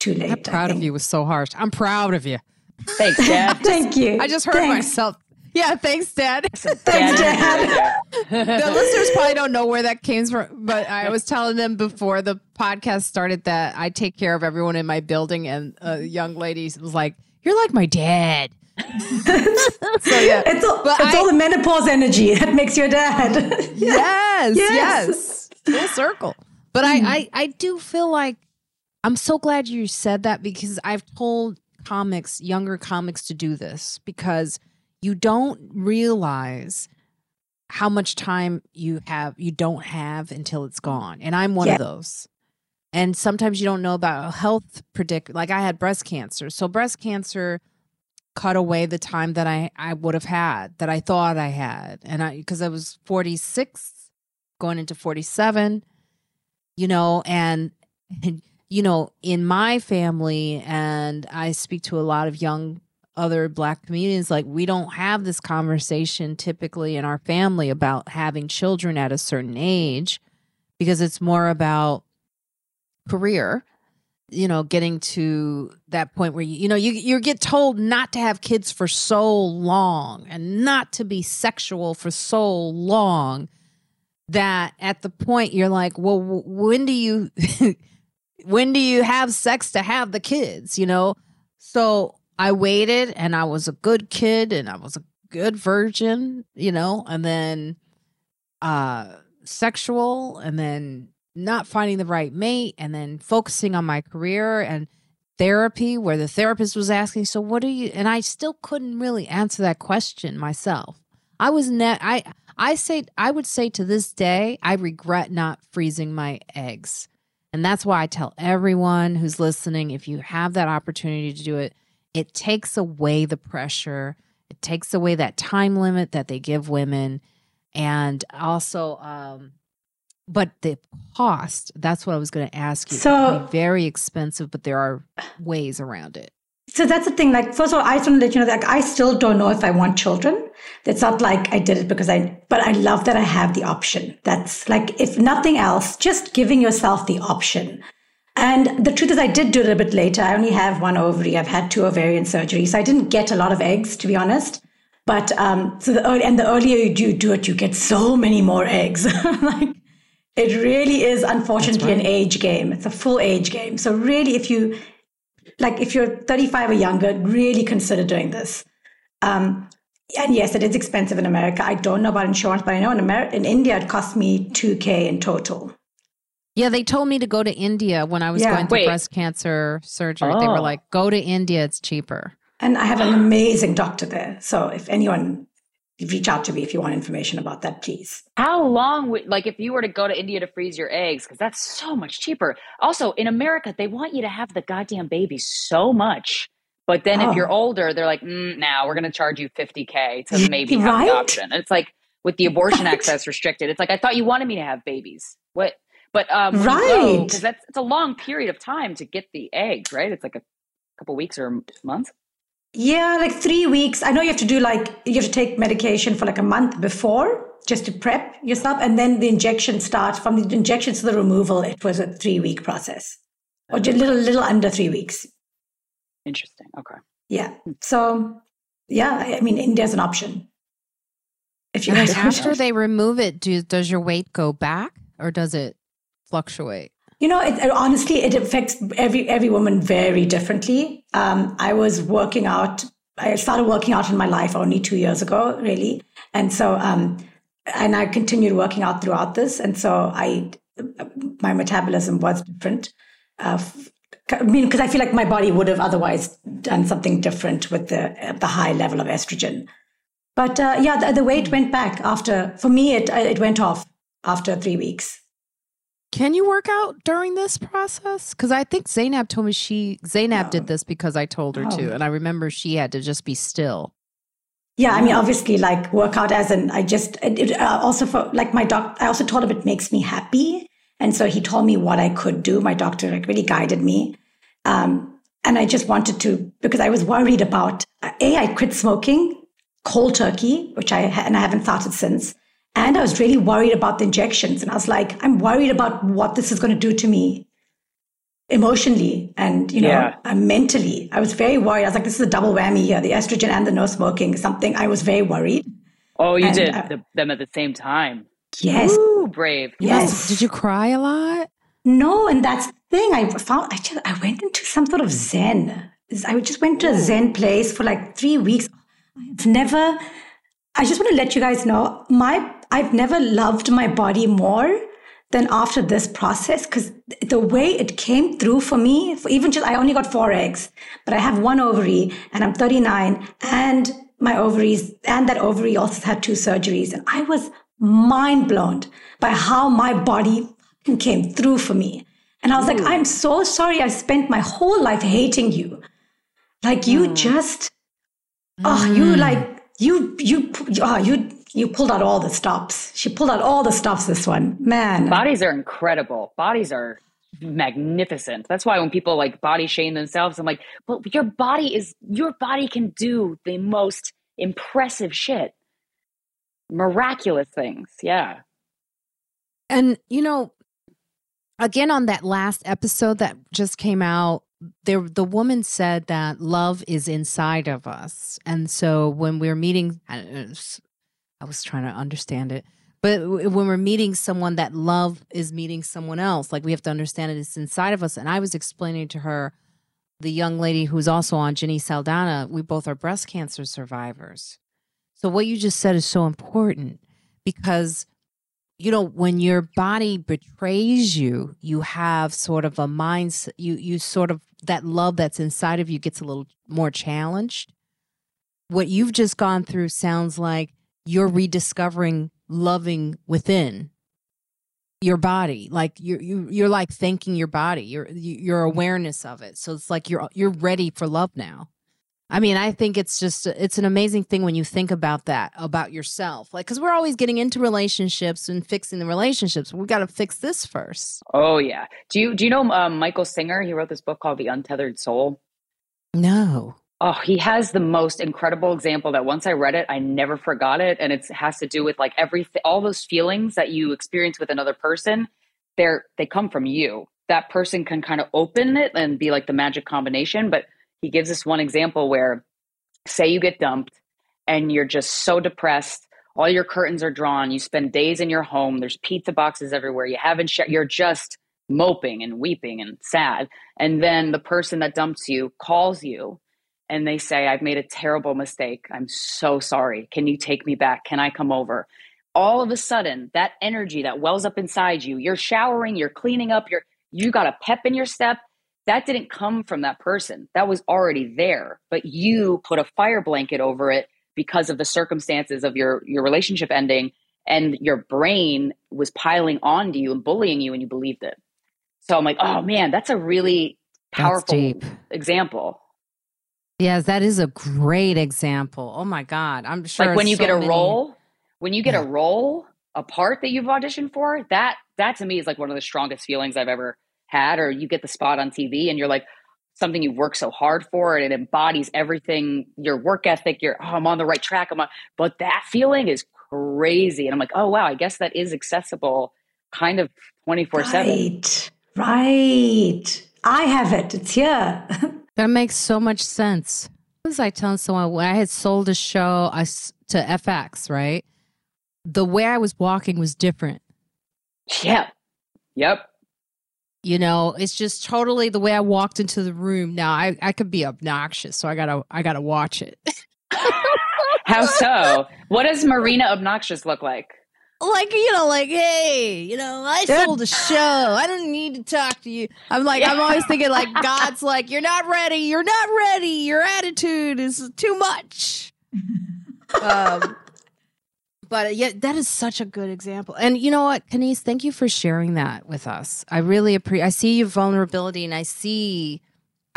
too late. I'm proud of you was so harsh. I'm proud of you. Thanks, Dad. Thank you. I just heard Thanks. myself. Yeah, thanks, Dad. Thanks, Dad. the listeners probably don't know where that came from, but I was telling them before the podcast started that I take care of everyone in my building, and a young lady was like, "You're like my dad." so yeah, It's all, But it's I- all the menopause energy that makes your dad. yes, Yes. yes, full circle. But I, mm-hmm. I, I do feel like I'm so glad you said that because I've told comics, younger comics, to do this because you don't realize how much time you have you don't have until it's gone. And i'm one yeah. of those. And sometimes you don't know about health predict like i had breast cancer. So breast cancer cut away the time that i i would have had that i thought i had. And i because i was 46 going into 47 you know and, and you know in my family and i speak to a lot of young other black comedians like we don't have this conversation typically in our family about having children at a certain age because it's more about career you know getting to that point where you you know you you get told not to have kids for so long and not to be sexual for so long that at the point you're like well when do you when do you have sex to have the kids you know so I waited and I was a good kid and I was a good virgin, you know, and then uh sexual and then not finding the right mate and then focusing on my career and therapy where the therapist was asking so what do you and I still couldn't really answer that question myself. I was net I I say I would say to this day I regret not freezing my eggs. And that's why I tell everyone who's listening if you have that opportunity to do it it takes away the pressure. It takes away that time limit that they give women. And also, um, but the cost, that's what I was going to ask you. So, very expensive, but there are ways around it. So that's the thing. Like, first of all, I just want to let you know that like, I still don't know if I want children. It's not like I did it because I, but I love that I have the option. That's like, if nothing else, just giving yourself the option and the truth is, I did do it a bit later. I only have one ovary. I've had two ovarian surgeries. So I didn't get a lot of eggs, to be honest. But um, so the early, and the earlier you do, do it, you get so many more eggs. like it really is, unfortunately, right. an age game. It's a full age game. So really, if you like, if you're 35 or younger, really consider doing this. Um, and yes, it is expensive in America. I don't know about insurance, but I know in America, in India, it cost me 2K in total. Yeah, they told me to go to India when I was yeah. going through Wait. breast cancer surgery. Oh. They were oh. like, go to India, it's cheaper. And I have an amazing doctor there. So if anyone reach out to me if you want information about that, please. How long would like if you were to go to India to freeze your eggs because that's so much cheaper. Also, in America, they want you to have the goddamn baby so much. But then oh. if you're older, they're like, mm, now we're going to charge you 50k to maybe have right? the option. And it's like with the abortion right. access restricted. It's like I thought you wanted me to have babies. What? But um, right, because that's it's a long period of time to get the eggs, right? It's like a couple weeks or months. Yeah, like three weeks. I know you have to do like you have to take medication for like a month before just to prep yourself, and then the injection starts. From the injection to the removal, it was a three week process, or just a little little under three weeks. Interesting. Okay. Yeah. So yeah, I mean, India's an option. If you after they remove it, do, does your weight go back or does it fluctuate? You know, it, honestly, it affects every every woman very differently. Um, I was working out. I started working out in my life only two years ago, really, and so um, and I continued working out throughout this, and so I my metabolism was different. Uh, I mean, because I feel like my body would have otherwise done something different with the the high level of estrogen. But uh, yeah, the, the weight went back after. For me, it it went off after three weeks. Can you work out during this process? Because I think Zainab told me she Zainab no. did this because I told her oh. to, and I remember she had to just be still. Yeah, I mean, obviously, like workout as an I just it, uh, also for like my doc. I also told him it makes me happy, and so he told me what I could do. My doctor like really guided me, um, and I just wanted to because I was worried about a I quit smoking cold turkey, which I and I haven't started since. And I was really worried about the injections. And I was like, I'm worried about what this is going to do to me emotionally and, you know, yeah. uh, mentally. I was very worried. I was like, this is a double whammy here the estrogen and the no smoking, something I was very worried. Oh, you and, did uh, the, them at the same time. Yes. Ooh, brave. Yes. Did you cry a lot? No, and that's the thing. I found I just I went into some sort of zen. I just went to a zen place for like three weeks. I've never. I just want to let you guys know my I've never loved my body more than after this process because the way it came through for me, for even just, I only got four eggs, but I have one ovary and I'm 39 and my ovaries and that ovary also had two surgeries. And I was mind blown by how my body came through for me. And I was Ooh. like, I'm so sorry. I spent my whole life hating you. Like you mm. just, oh, mm. you like, you, you, oh, you, you pulled out all the stops. She pulled out all the stops this one. Man. Bodies are incredible. Bodies are magnificent. That's why when people like body shame themselves, I'm like, well, your body is, your body can do the most impressive shit. Miraculous things. Yeah. And, you know, again, on that last episode that just came out, there the woman said that love is inside of us and so when we're meeting uh, I was trying to understand it. But when we're meeting someone, that love is meeting someone else. Like we have to understand it. It's inside of us. And I was explaining to her, the young lady who's also on Jenny Saldana, we both are breast cancer survivors. So what you just said is so important because you know when your body betrays you you have sort of a mindset you you sort of that love that's inside of you gets a little more challenged what you've just gone through sounds like you're rediscovering loving within your body. Like you're you, are you are like thanking your body. Your your awareness of it. So it's like you're you're ready for love now. I mean i think it's just it's an amazing thing when you think about that about yourself. Like because we're always getting into relationships and fixing the relationships. We got to fix this first. Oh yeah. Do you do you know um, michael singer? He wrote this book called the untethered soul. No Oh, he has the most incredible example that once I read it, I never forgot it. And it has to do with like everything, all those feelings that you experience with another person, they're, they come from you. That person can kind of open it and be like the magic combination. But he gives us one example where, say, you get dumped and you're just so depressed. All your curtains are drawn. You spend days in your home. There's pizza boxes everywhere. You haven't, sh- you're just moping and weeping and sad. And then the person that dumps you calls you and they say, I've made a terrible mistake. I'm so sorry. Can you take me back? Can I come over? All of a sudden, that energy that wells up inside you, you're showering, you're cleaning up, you're you got a pep in your step. That didn't come from that person. That was already there. But you put a fire blanket over it because of the circumstances of your your relationship ending and your brain was piling onto you and bullying you and you believed it. So I'm like, oh man, that's a really powerful example. Yes, that is a great example. Oh my God. I'm sure like when you so get a many... role, when you get yeah. a role, a part that you've auditioned for, that that to me is like one of the strongest feelings I've ever had. Or you get the spot on TV and you're like something you've worked so hard for and it embodies everything, your work ethic, your oh, I'm on the right track. I'm on but that feeling is crazy. And I'm like, oh wow, I guess that is accessible kind of 24 7. Right. Right. I have it. It's here. That makes so much sense. Was I telling someone when I had sold a show to FX, right? The way I was walking was different. Yeah. Yep. You know, it's just totally the way I walked into the room. Now I, I could be obnoxious, so I gotta I gotta watch it. How so? What does Marina obnoxious look like? Like you know like hey you know i sold a show. I don't need to talk to you. I'm like i'm always thinking like god's like you're not ready. You're not ready. Your attitude is too much. Um but yeah that is such a good example. And you know what Kaneez, thank you for sharing that with us. I really appreciate i see your vulnerability and i see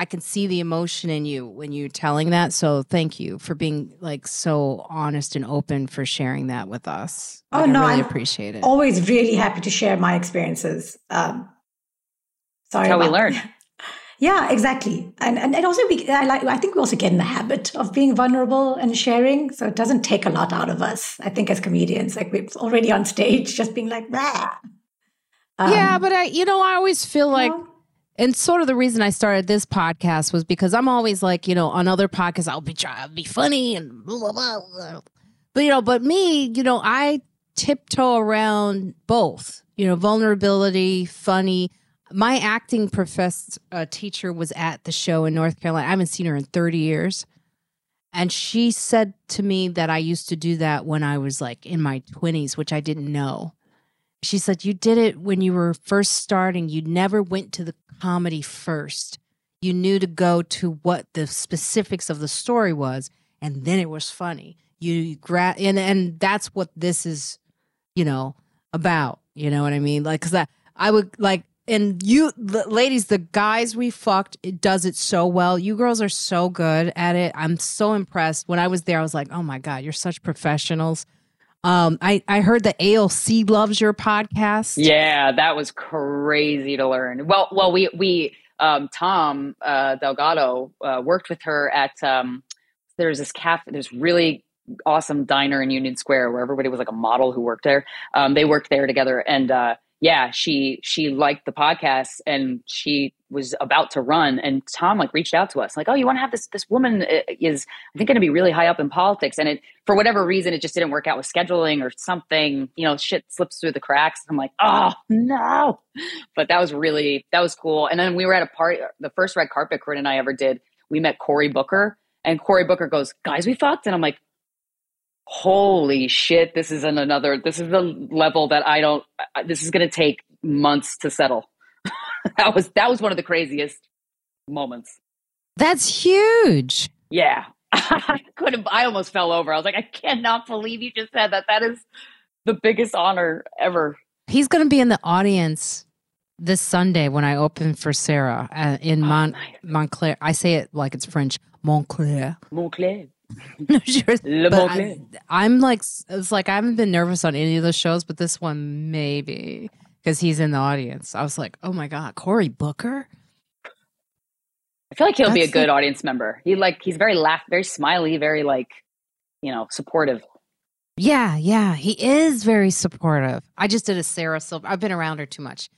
I can see the emotion in you when you're telling that. So thank you for being like so honest and open for sharing that with us. Oh no, I really appreciate it. Always really happy to share my experiences. Um, sorry, how we learn. Yeah, exactly, and and, and also we, I like I think we also get in the habit of being vulnerable and sharing, so it doesn't take a lot out of us. I think as comedians, like we're already on stage, just being like, that. Um, yeah, but I, you know, I always feel like. You know, and sort of the reason I started this podcast was because I'm always like, you know, on other podcasts, I'll be trying to be funny and blah, blah, blah. But, you know, but me, you know, I tiptoe around both, you know, vulnerability, funny. My acting professor uh, teacher was at the show in North Carolina. I haven't seen her in 30 years. And she said to me that I used to do that when I was like in my 20s, which I didn't know. She said you did it when you were first starting. You never went to the comedy first. You knew to go to what the specifics of the story was, and then it was funny. You grab and and that's what this is, you know, about. You know what I mean? Like, cause I I would like and you ladies the guys we fucked it does it so well you girls are so good at it i'm so impressed when i was there i was like oh my god you're such professionals um i i heard the AOC loves your podcast Yeah, that was crazy to learn. Well, well, we we um, Tom uh, Delgado uh, worked with her at um, there's this cafe, there's really awesome diner in Union Square where everybody was like a model who worked there. Um, they worked there together, and uh, yeah, she she liked the podcast, and she was about to run, and Tom like reached out to us like, oh, you want to have this this woman uh, is I think going to be really high up in politics, and it for whatever reason it just didn't work out with scheduling or something, you know, shit slips through the cracks. I'm like, oh no, but that was really that was cool. And then we were at a party, the first red carpet Corinne and I ever did. We met Cory Booker, and Cory Booker goes, guys, we fucked, and I'm like. Holy shit! This is an another. This is the level that I don't. This is going to take months to settle. that was that was one of the craziest moments. that's huge Yeah. I couldn't I almost fell over. I was like, I cannot believe you just said that. That is the biggest honor ever. he's going to be in the audience this sunday when i open for sarah uh, in Oh, Mont- nice. montclair i say it like it's french montclair Montclair. No, sure. Le But Montclair. I, am like, it's like I haven't been nervous on any of the shows, but this one maybe because he's in the audience. I was like, oh my god, Cory Booker. I feel like he'll be a good the- audience member. He like he's very laugh, very smiley, very like, you know, supportive. Yeah, yeah, he is very supportive. I just did a Sarah Silver. I've been around her too much.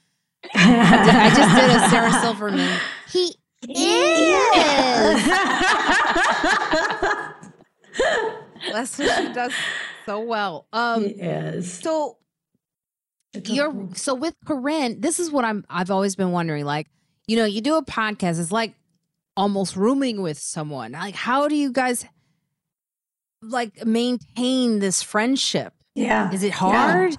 I just did a Sarah Silverman. He That's what she does so well. Um, yes. so you're so with Corinne, this is what I'm I've always been wondering. Like, you know, you do a podcast, it's like almost rooming with someone. Like, how do you guys like maintain this friendship? yeah. Is it hard?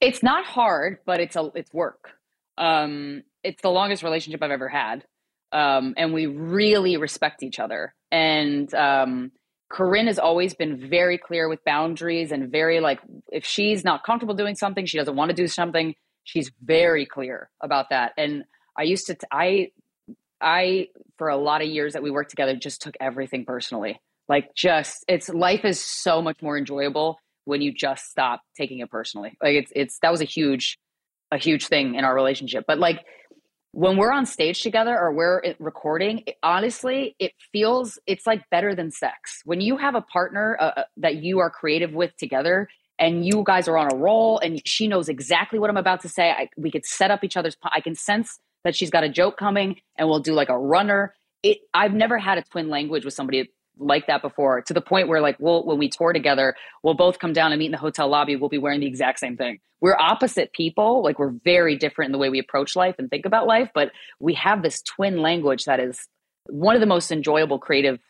It's not hard, but it's a it's work. Um, it's the longest relationship I've ever had, um, and we really respect each other. And um, Corinne has always been very clear with boundaries and very like if she's not comfortable doing something, she doesn't want to do something. She's very clear about that. And I used to t- I I for a lot of years that we worked together just took everything personally. Like just it's life is so much more enjoyable when you just stop taking it personally. Like it's it's that was a huge a huge thing in our relationship. But like when we're on stage together or we're recording, it, honestly, it feels it's like better than sex. When you have a partner uh, uh, that you are creative with together and you guys are on a roll and she knows exactly what I'm about to say, I, we could set up each other's I can sense that she's got a joke coming and we'll do like a runner. It I've never had a twin language with somebody like that before to the point where like we'll when we tour together we'll both come down and meet in the hotel lobby we'll be wearing the exact same thing. We're opposite people like we're very different in the way we approach life and think about life but we have this twin language that is one of the most enjoyable creative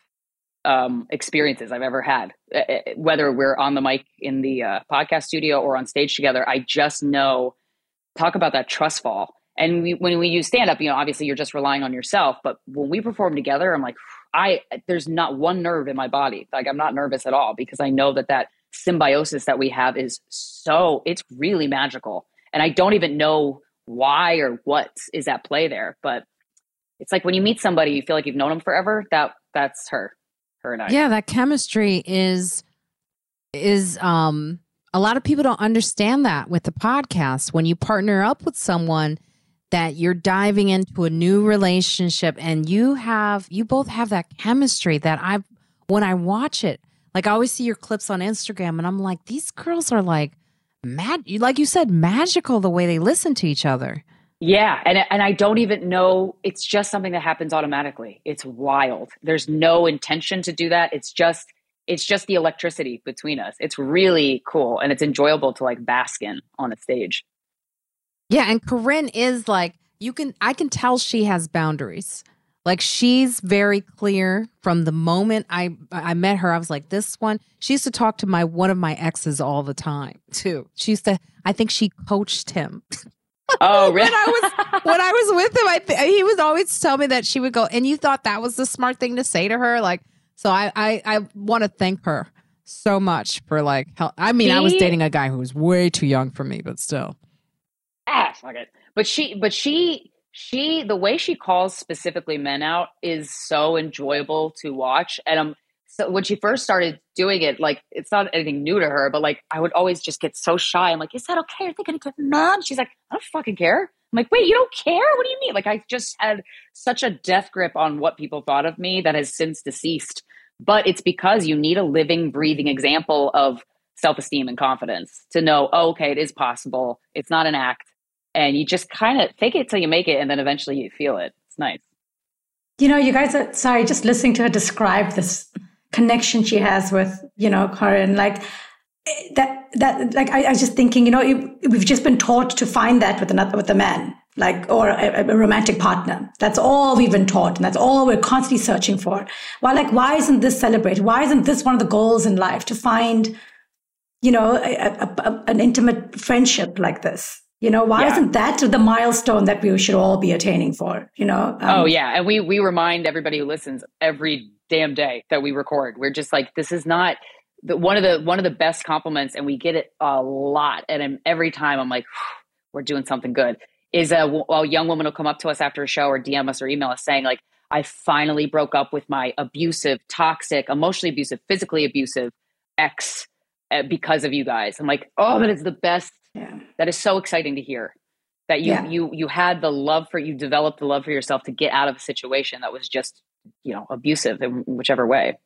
um, experiences i've ever had. Uh, uh, whether we're on the mic in the uh, podcast studio or on stage together i just know talk about that trust fall. And we, when we use stand up you know obviously you're just relying on yourself but when we perform together i'm like i there's not one nerve in my body. Like i'm not nervous at all because i know that that symbiosis that we have is so it's really magical. And i don't even know why or what is at play there but it's like when you meet somebody you feel like you've known them forever that that's her her and i. Yeah, that chemistry is is um a lot of people don't understand that with the podcast. When you partner up with someone that you're diving into a new relationship and you have you both have that chemistry that I when I watch it like I always see your clips on Instagram and I'm like these girls are like mad like you said magical the way they listen to each other. Yeah, and and I don't even know. It's just something that happens automatically. It's wild. There's no intention to do that. It's just it's just the electricity between us. It's really cool and it's enjoyable to like bask in on a stage. Yeah, and Corinne is like you can I can tell she has boundaries. Like she's very clear from the moment I I met her. I was like, this one. She used to talk to my one of my exes all the time too. She used to. I think she coached him. Oh, really? when I was when I was with him, I th- he was always tell me that she would go. And you thought that was the smart thing to say to her, like. So I I, I want to thank her so much for like. Help. I mean, I was dating a guy who was way too young for me, but still. Ah, fuck it. But she, but she, she, the way she calls specifically men out is so enjoyable to watch. And um, so when she first started doing it, like it's not anything new to her, but like I would always just get so shy. I'm like, is that okay? Are they gonna get mad? She's like, I don't fucking care. I'm like, wait, you don't care? What do you mean? Like I just had such a death grip on what people thought of me that has since deceased. But it's because you need a living, breathing example of self-esteem and confidence to know, oh, okay, it is possible. It's not an act and you just kind of fake it till you make it and then eventually you feel it it's nice You know, you guys are sorry, just listening to her describe this connection she has with, you know, Corinne, like eh, that, that, like, I, I was just thinking, you know, we've just been taught to find that with another, with a man, like, or a, a romantic partner. That's all we've been taught. And that's all we're constantly searching for. why like, why isn't this celebrated? Why isn't this one of the goals in life to find, you know, a, a, an intimate friendship like this? You know, why Yeah. isn't that the milestone that we should all be attaining for? You know? Um, oh yeah and we we remind everybody who listens every damn day that we record we're just like this is not the, one of the one of the best compliments and we get it a lot and I'm- every time i'm like we're doing something good is a, a young woman will come up to us after a show or dm us or email us saying like i finally broke up with my abusive toxic emotionally abusive physically abusive ex uh, because of you guys i'm like oh that is the best Yeah. that is so exciting to hear that you Yeah. you you had the love for you developed the love for yourself to get out of a situation that was just you know abusive in whichever way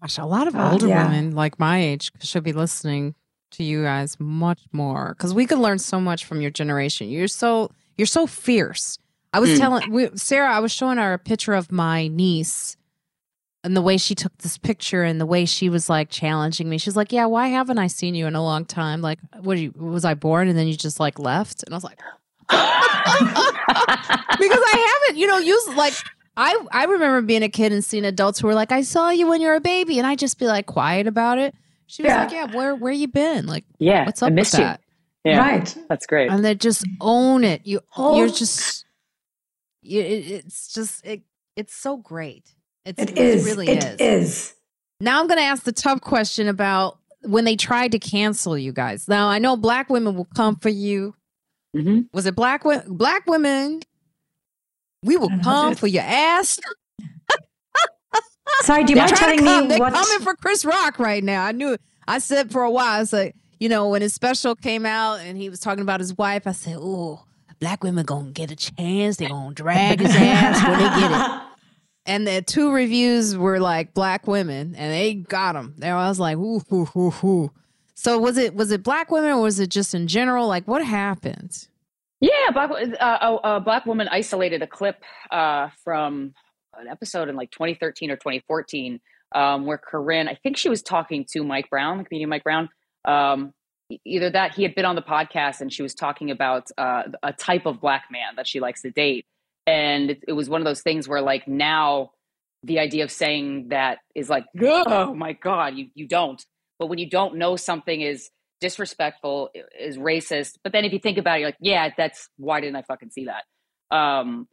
Gosh, a lot of Uh, older yeah. women like my age should be listening to you guys much more because we could learn so much from your generation. You're so you're so fierce. I was Mm. telling we, Sarah, I was showing her a picture of my niece and the way she took this picture and the way she was like challenging me. She's like, "Yeah, why haven't I seen you in a long time? Like, what you, was I born and then you just like left?" And I was like, because I haven't, you know, use like I I remember being a kid and seeing adults who were like, "I saw you when you were a baby," and I just be like quiet about it. She was Yeah. like, "Yeah, where where you been? Like, yeah what's i up with you that?" yeah Right. that's great And they just own it. You Oh. you're just you, it, it's just it it's so great. It's, It is. It really It is. is. Now I'm going to ask the tough question about when they tried to cancel you guys. Now I know black women will come for you. hmm Was it black wo- black women? We will I don't know. come for your ass. Sorry, do you They're mind telling come. me They're what? coming for Chris Rock right now. I knew. I said for a while. I said, you know, when his special came out and he was talking about his wife, I said, "Oh, black women gonna get a chance. They gonna drag his ass when they get it." And the two reviews were like black women, and they got them. There, I was like, "Ooh, ooh, ooh, ooh." So was it was it black women or was it just in general? Like, what happened? yeah black uh, a, a black woman isolated a clip uh, from an episode in like 2013 or 2014 um, where corinne i think she was talking to mike brown comedian mike brown um, either that he had been on the podcast and she was talking about uh, a type of black man that she likes to date and it, it was one of those things where like now the idea of saying that is like oh my god you you don't. But when you don't know something is disrespectful is racist but then if you think about it you're like yeah that's why didn't i fucking see that? Um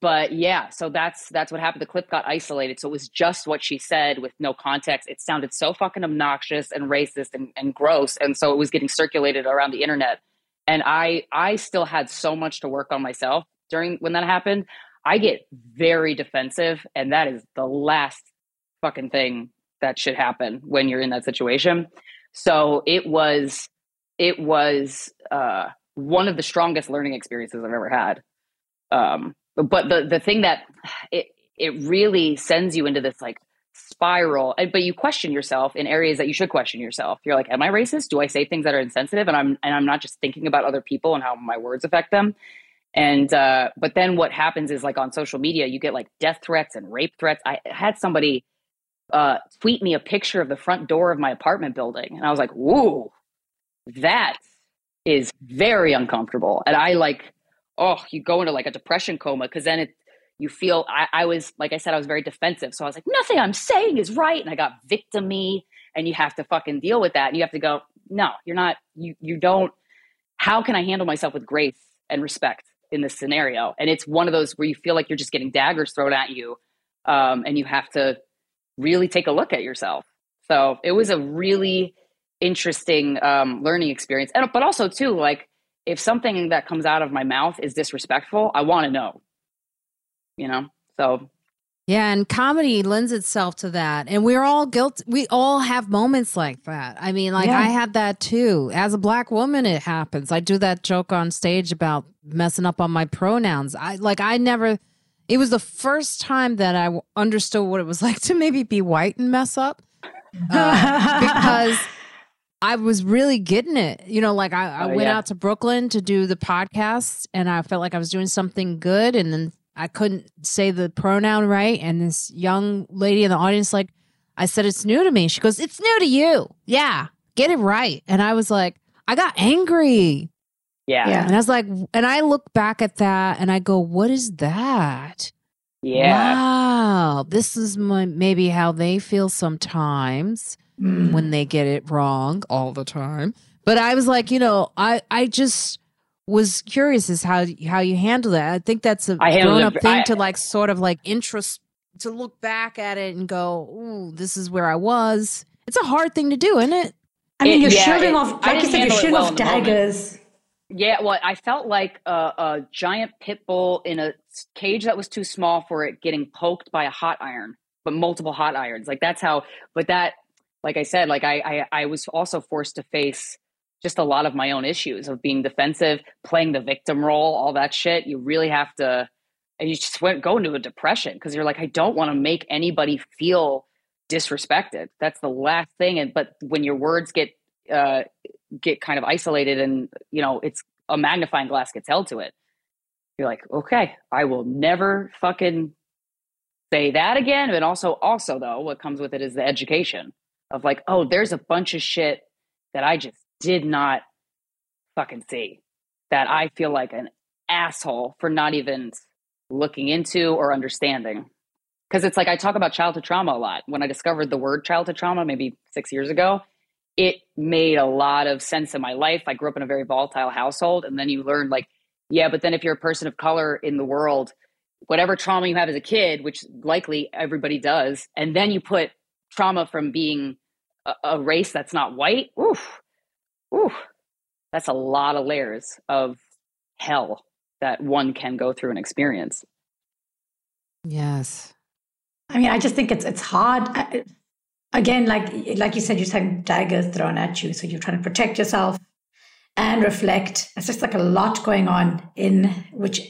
but yeah so that's that's what happened. The clip got isolated. So it was just what she said with no context. It sounded so fucking obnoxious and racist and, and gross and so it was getting circulated around the internet. And i i still had so much to work on myself during when that happened i get very defensive and that is the last fucking thing that should happen when you're in that situation. So it was it was uh one of the strongest learning experiences i've ever had. Um but the the thing that it it really sends you into this like spiral but you question yourself in areas that you should question yourself. You're like am i racist? Do i say things that are insensitive and i'm and i'm not just thinking about other people and how my words affect them and uh but then what happens is like on social media you get like death threats and rape threats i had somebody uh tweet me a picture of the front door of my apartment building and i was like whoa that is very uncomfortable and i like oh you go into like a depression coma because then it you feel I, I was like I said, I was very defensive. So I was like, nothing I'm saying is right. And I got victimy and you have to fucking deal with that. And you have to go, no, you're not, you you don't how can I handle myself with grace and respect in this scenario? And it's one of those where you feel like you're just getting daggers thrown at you. Um, and you have to really take a look at yourself. So it was a really interesting um, learning experience. And but also too, like if something that comes out of my mouth is disrespectful, I want to know. You know, so yeah, and comedy lends itself to that. And we're all guilty. We all have moments like that. I mean, like yeah. I had that too. As a black woman, it happens. I do that joke on stage about messing up on my pronouns. I like, I never, it was the first time that I understood what it was like to maybe be white and mess up. Uh, because I was really getting it. You know, like I, I oh, went yeah. out to Brooklyn to do the podcast and I felt like I was doing something good. And then I couldn't say the pronoun right. And this young lady in the audience, like, I said, it's new to me. She goes, it's new to you. Yeah, get it right. And I was like, I got angry. Yeah. yeah. And I was like, and I look back at that and I go, what is that? Yeah. Wow. This is my, maybe how they feel sometimes mm. when they get it wrong all the time. But I was like, you know, I, I just, was curious as how how you handle that. I think that's a grown up thing I, to like sort of like interest to look back at it and go, "Ooh, this is where I was." It's a hard thing to do, isn't it? I mean, it, you're yeah, shooting it, off, like you said, you're shooting well off daggers. Yeah, well, I felt like a, a giant pit bull in a cage that was too small for it, getting poked by a hot iron, but multiple hot irons. Like that's how. But that, like I said, like I, I, I was also forced to face just a lot of my own issues of being defensive, playing the victim role, all that shit. You really have to, and you just went go into a depression because you're like, I don't want to make anybody feel disrespected. That's the last thing. And but when your words get uh, get kind of isolated, and you know, it's a magnifying glass gets held to it. You're like, okay, I will never fucking say that again. And also, also though, what comes with it is the education of like, oh, there's a bunch of shit that I just did not fucking see that I feel like an asshole for not even looking into or understanding. Because it's like I talk about childhood trauma a lot. When I discovered the word childhood trauma maybe six years ago, it made a lot of sense in my life. I grew up in a very volatile household. And then you learn, like, yeah, but then if you're a person of color in the world, whatever trauma you have as a kid, which likely everybody does, and then you put trauma from being a, a race that's not white, oof, Ooh, that's a lot of layers of hell that one can go through and experience. Yes. I mean, I just think it's it's hard. Again, like like you said, you're having daggers thrown at you, so you're trying to protect yourself and reflect. It's just like a lot going on in which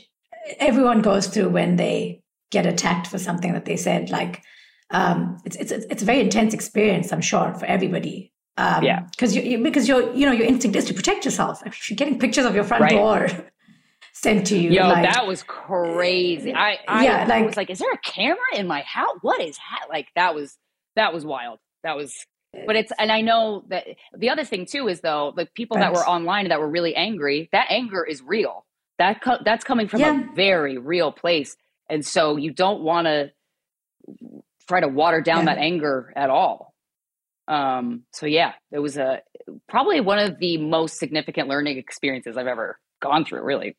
everyone goes through when they get attacked for something that they said. Like, um, it's it's it's a very intense experience, I'm sure, for everybody. Um, yeah. Because you, because your you know your instinct is to protect yourself. If you're getting pictures of your front right. door sent to you, yo, like, that was crazy. I, I yeah, I like, was like, is there a camera in my house? What is that? like that was that was wild. That was. But it's and I know that the other thing too is though like people that were online that were really angry. That anger is real. That co- that's coming from yeah. a very real place, and so you don't want to try to water down yeah. that anger at all um, so yeah, it was a probably one of the most significant learning experiences I've ever gone through, really.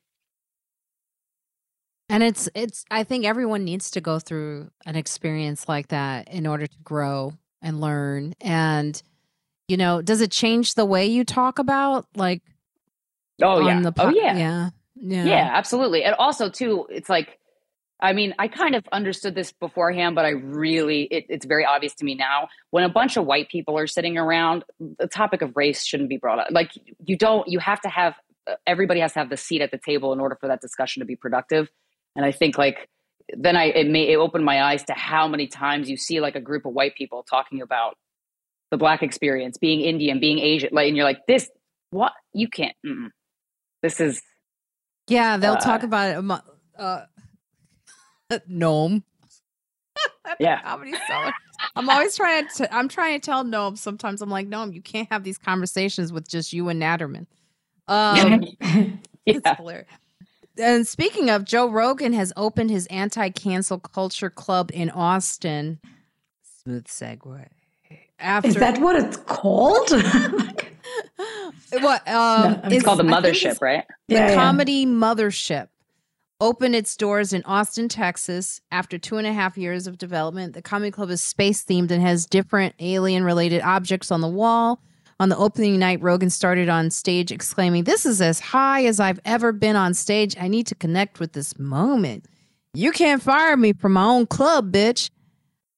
And it's it's I think everyone needs to go through an experience like that in order to grow and learn. And you know, does it change the way you talk about like Oh yeah. Po- oh yeah. Yeah. Yeah. Yeah, absolutely. And also too, it's like I mean, I kind of understood this beforehand, but I really, it, it's very obvious to me now. When a bunch of white people are sitting around, the topic of race shouldn't be brought up. Like, you don't, you have to have, everybody has to have the seat at the table in order for that discussion to be productive. And I think, like, then I, it may, it opened my eyes to how many times you see like a group of white people talking about the black experience, being Indian, being Asian, like, and you're like, this, what? You can't, mm-mm. this is. Yeah, they'll uh, talk about it. Uh, Noam. yeah. Comedy Cellar. I'm always trying to I'm trying to tell Noam sometimes I'm like, Noam, you can't have these conversations with just you and Natterman. Um yeah. it's hilarious. and speaking of, Joe Rogan has opened his anti-cancel culture club in Austin. Smooth segue. After, Is that what it's called? what? Um, no, it's called the Mothership, right? The yeah, Comedy yeah. Mothership opened its doors in Austin, Texas. After two and a half years of development, the comedy club is space themed and has different alien related objects on the wall. On the opening night, Rogan started on stage exclaiming, This is as high as I've ever been on stage. I need to connect with this moment. You can't fire me from my own club, bitch.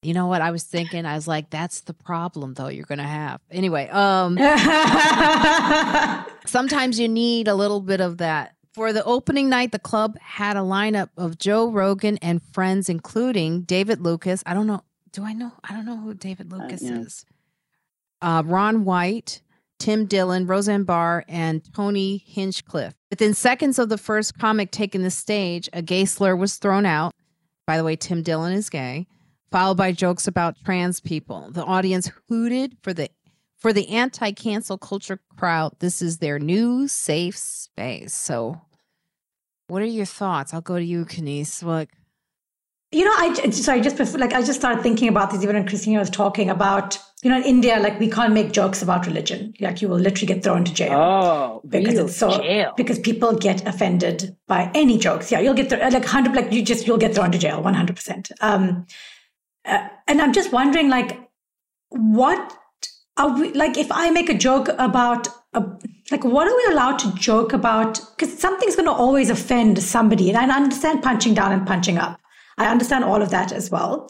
You know what I was thinking? I was like, that's the problem though you're going to have. Anyway, um sometimes you need a little bit of that for the opening night, the club had a lineup of Joe Rogan and friends, including David Lucas. I don't know. Do I know? I don't know who David uh, Lucas uh, yeah. is. Uh, Ron White, Tim Dillon, Roseanne Barr, and Tony Hinchcliffe. Within seconds of the first comic taking the stage, a gay slur was thrown out. By the way, Tim Dillon is gay, followed by jokes about trans people. The audience hooted for the for the anti-cancel culture crowd. This is their new safe space. So what are your thoughts? I'll go to you, Kaneez. Like, you know, I sorry, just before, like I just started thinking about this even when Krystyna was talking about, you know, in India, like we can't make jokes about religion. Like you will literally get thrown to jail. Oh, because it's so jail. because people get offended by any jokes. Yeah, you'll get th- like hundred, like you just you'll get thrown to jail, one hundred percent. Um, uh, and I'm just wondering, like, what are we like? If I make a joke about a like what are we allowed to joke about? Because something's going to always offend somebody and i understand punching down and punching up. I understand all of that as well.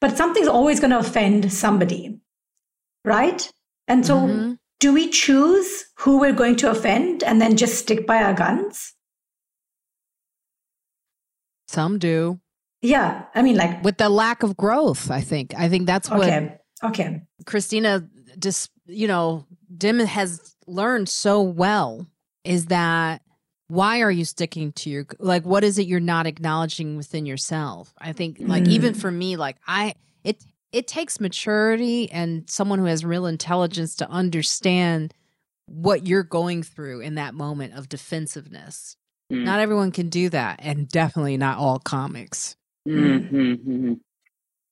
But something's always going to offend somebody right? And so mm-hmm. do we choose who we're going to offend and then just stick by our guns? Some do. Yeah i mean like with the lack of growth i think. I think that's what okay okay. Krystyna just you know dim has learned so well is that why are you sticking to your like what is it you're not acknowledging within yourself i think like mm. even for me like i it it takes maturity and someone who has real intelligence to understand what you're going through in that moment of defensiveness mm. not everyone can do that and definitely not all comics mm-hmm.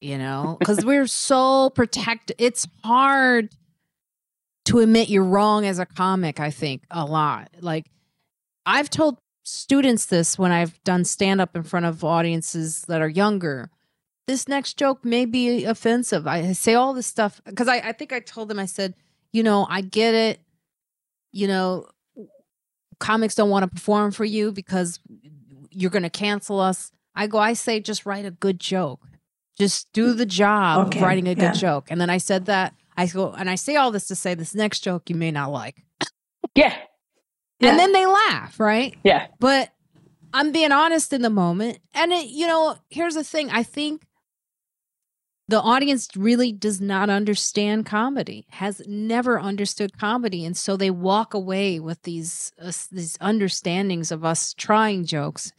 You know because we're so protected it's hard to admit you're wrong as a comic, I think, a lot. Like I've told students this when I've done stand up in front of audiences that are younger. This next joke may be offensive. I say all this stuff because I, I think I told them, I said, you know, I get it. You know, comics don't want to perform for you because you're going to cancel us. I go, I say, just write a good joke. Just do the job okay, of writing a good yeah. joke. And then I said that I go, and I say all this to say this next joke you may not like. Yeah. yeah. And then they laugh, right? Yeah. But I'm being honest in the moment. And, it, you know, here's the thing I think the audience really does not understand comedy, has never understood comedy. And so they walk away with these, uh, these understandings of us trying jokes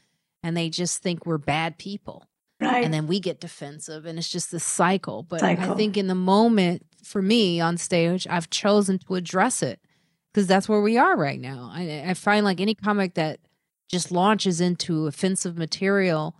and they just think we're bad people. Right. And then we get defensive and it's just this cycle. But cycle. I think in the moment, for me on stage, I've chosen to address it because that's where we are right now. I, I find like any comic that just launches into offensive material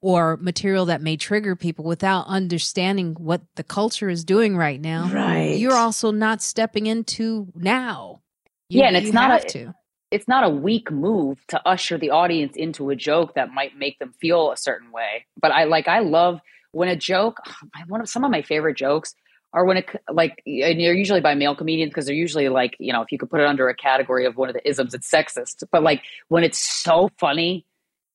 or material that may trigger people without understanding what the culture is doing right now. Right. You're also not stepping into now. You, yeah, and it's not a, to. It's not a weak move to usher the audience into a joke that might make them feel a certain way. But I like I love when a joke. One of some of my favorite jokes are when it like and you're usually by male comedians because they're usually like you know if you could put it under a category of one of the isms it's sexist but like when it's so funny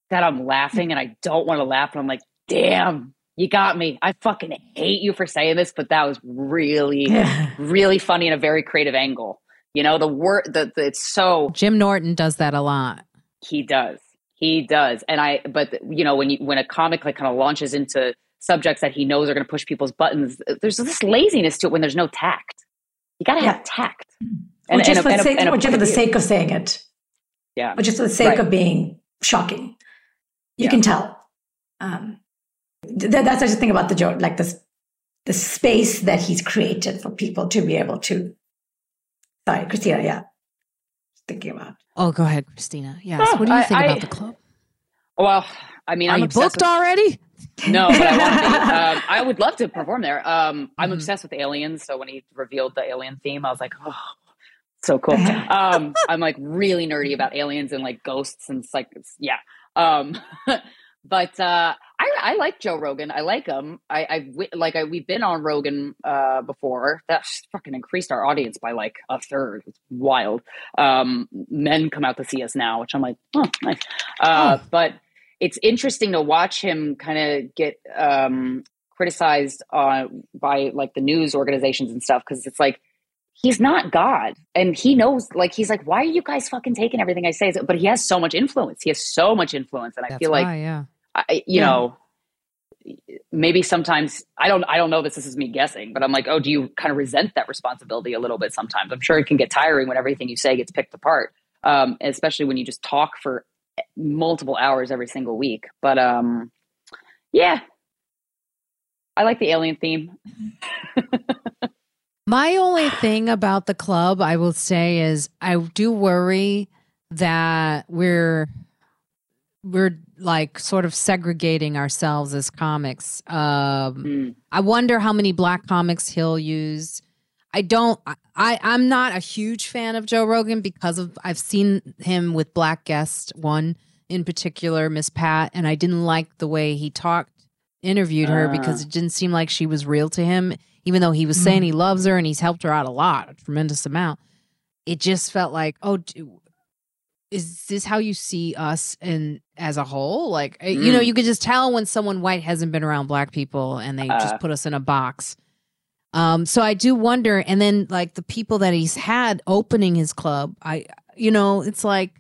that i'm laughing and i don't want to laugh and i'm like damn you got me i fucking hate you for saying this but that was really really funny in a very creative angle you know the word that it's so jim norton does that a lot he does he does and i but you know when you when a comic like kind of launches into subjects that he knows are going to push people's buttons. There's this laziness to it when there's no tact. You got to yeah. have tact. And, or just, and a, for, sake, or just for the sake of saying it. Yeah. Or just for the sake right. of being shocking. You yeah. can tell. Um, that, that's just thing about the joke, like this, the space that he's created for people to be able to. Sorry, Krystyna. Yeah, thinking about. Oh, go ahead, Krystyna. Yes. Oh, what do you think I, about the club? Well, I mean, Are I'm you booked with- already? No, but I want to be. Um, I would love to perform there. Um, I'm Mhm. obsessed with aliens. So when he revealed the alien theme, I was like, oh, so cool. Um, I'm like really nerdy about aliens and like ghosts and it's like, yeah. Um, but uh, I, I like Joe Rogan. I like him. I, I wi- like I, we've been on Rogan uh, before. That fucking increased our audience by like a third. It's wild. Um, men come out to see us now, which I'm like, oh, nice. Uh, But it's interesting to watch him kind of get um, criticized uh, by like the news organizations and stuff because it's like he's not God and he knows like he's like why are you guys fucking taking everything I say but he has so much influence he has so much influence and I That's feel like why, yeah. I, you Yeah. know maybe sometimes I don't I don't know this this is me guessing but I'm like oh do you kind of resent that responsibility a little bit sometimes? I'm sure it can get tiring when everything you say gets picked apart um, especially when you just talk for multiple hours every single week. But um yeah. I like the alien theme. My only thing about the club, I will say, is I do worry that we're we're like sort of segregating ourselves as comics. Um, Mm. I wonder how many black comics he'll use. I don't. I I'm not a huge fan of Joe Rogan because of I've seen him with black guests. One in particular, Miss Pat, and I didn't like the way he talked, interviewed her Ah. because it didn't seem like she was real to him. Even though he was saying he loves her and he's helped her out a lot, a tremendous amount. It just felt like, oh, is this how you see us and as a whole? Like, uh, you know, Mm. you could just tell when someone white hasn't been around black people and they Uh. just put us in a box. Um, so I do wonder, and then like the people that he's had opening his club, I, you know, it's like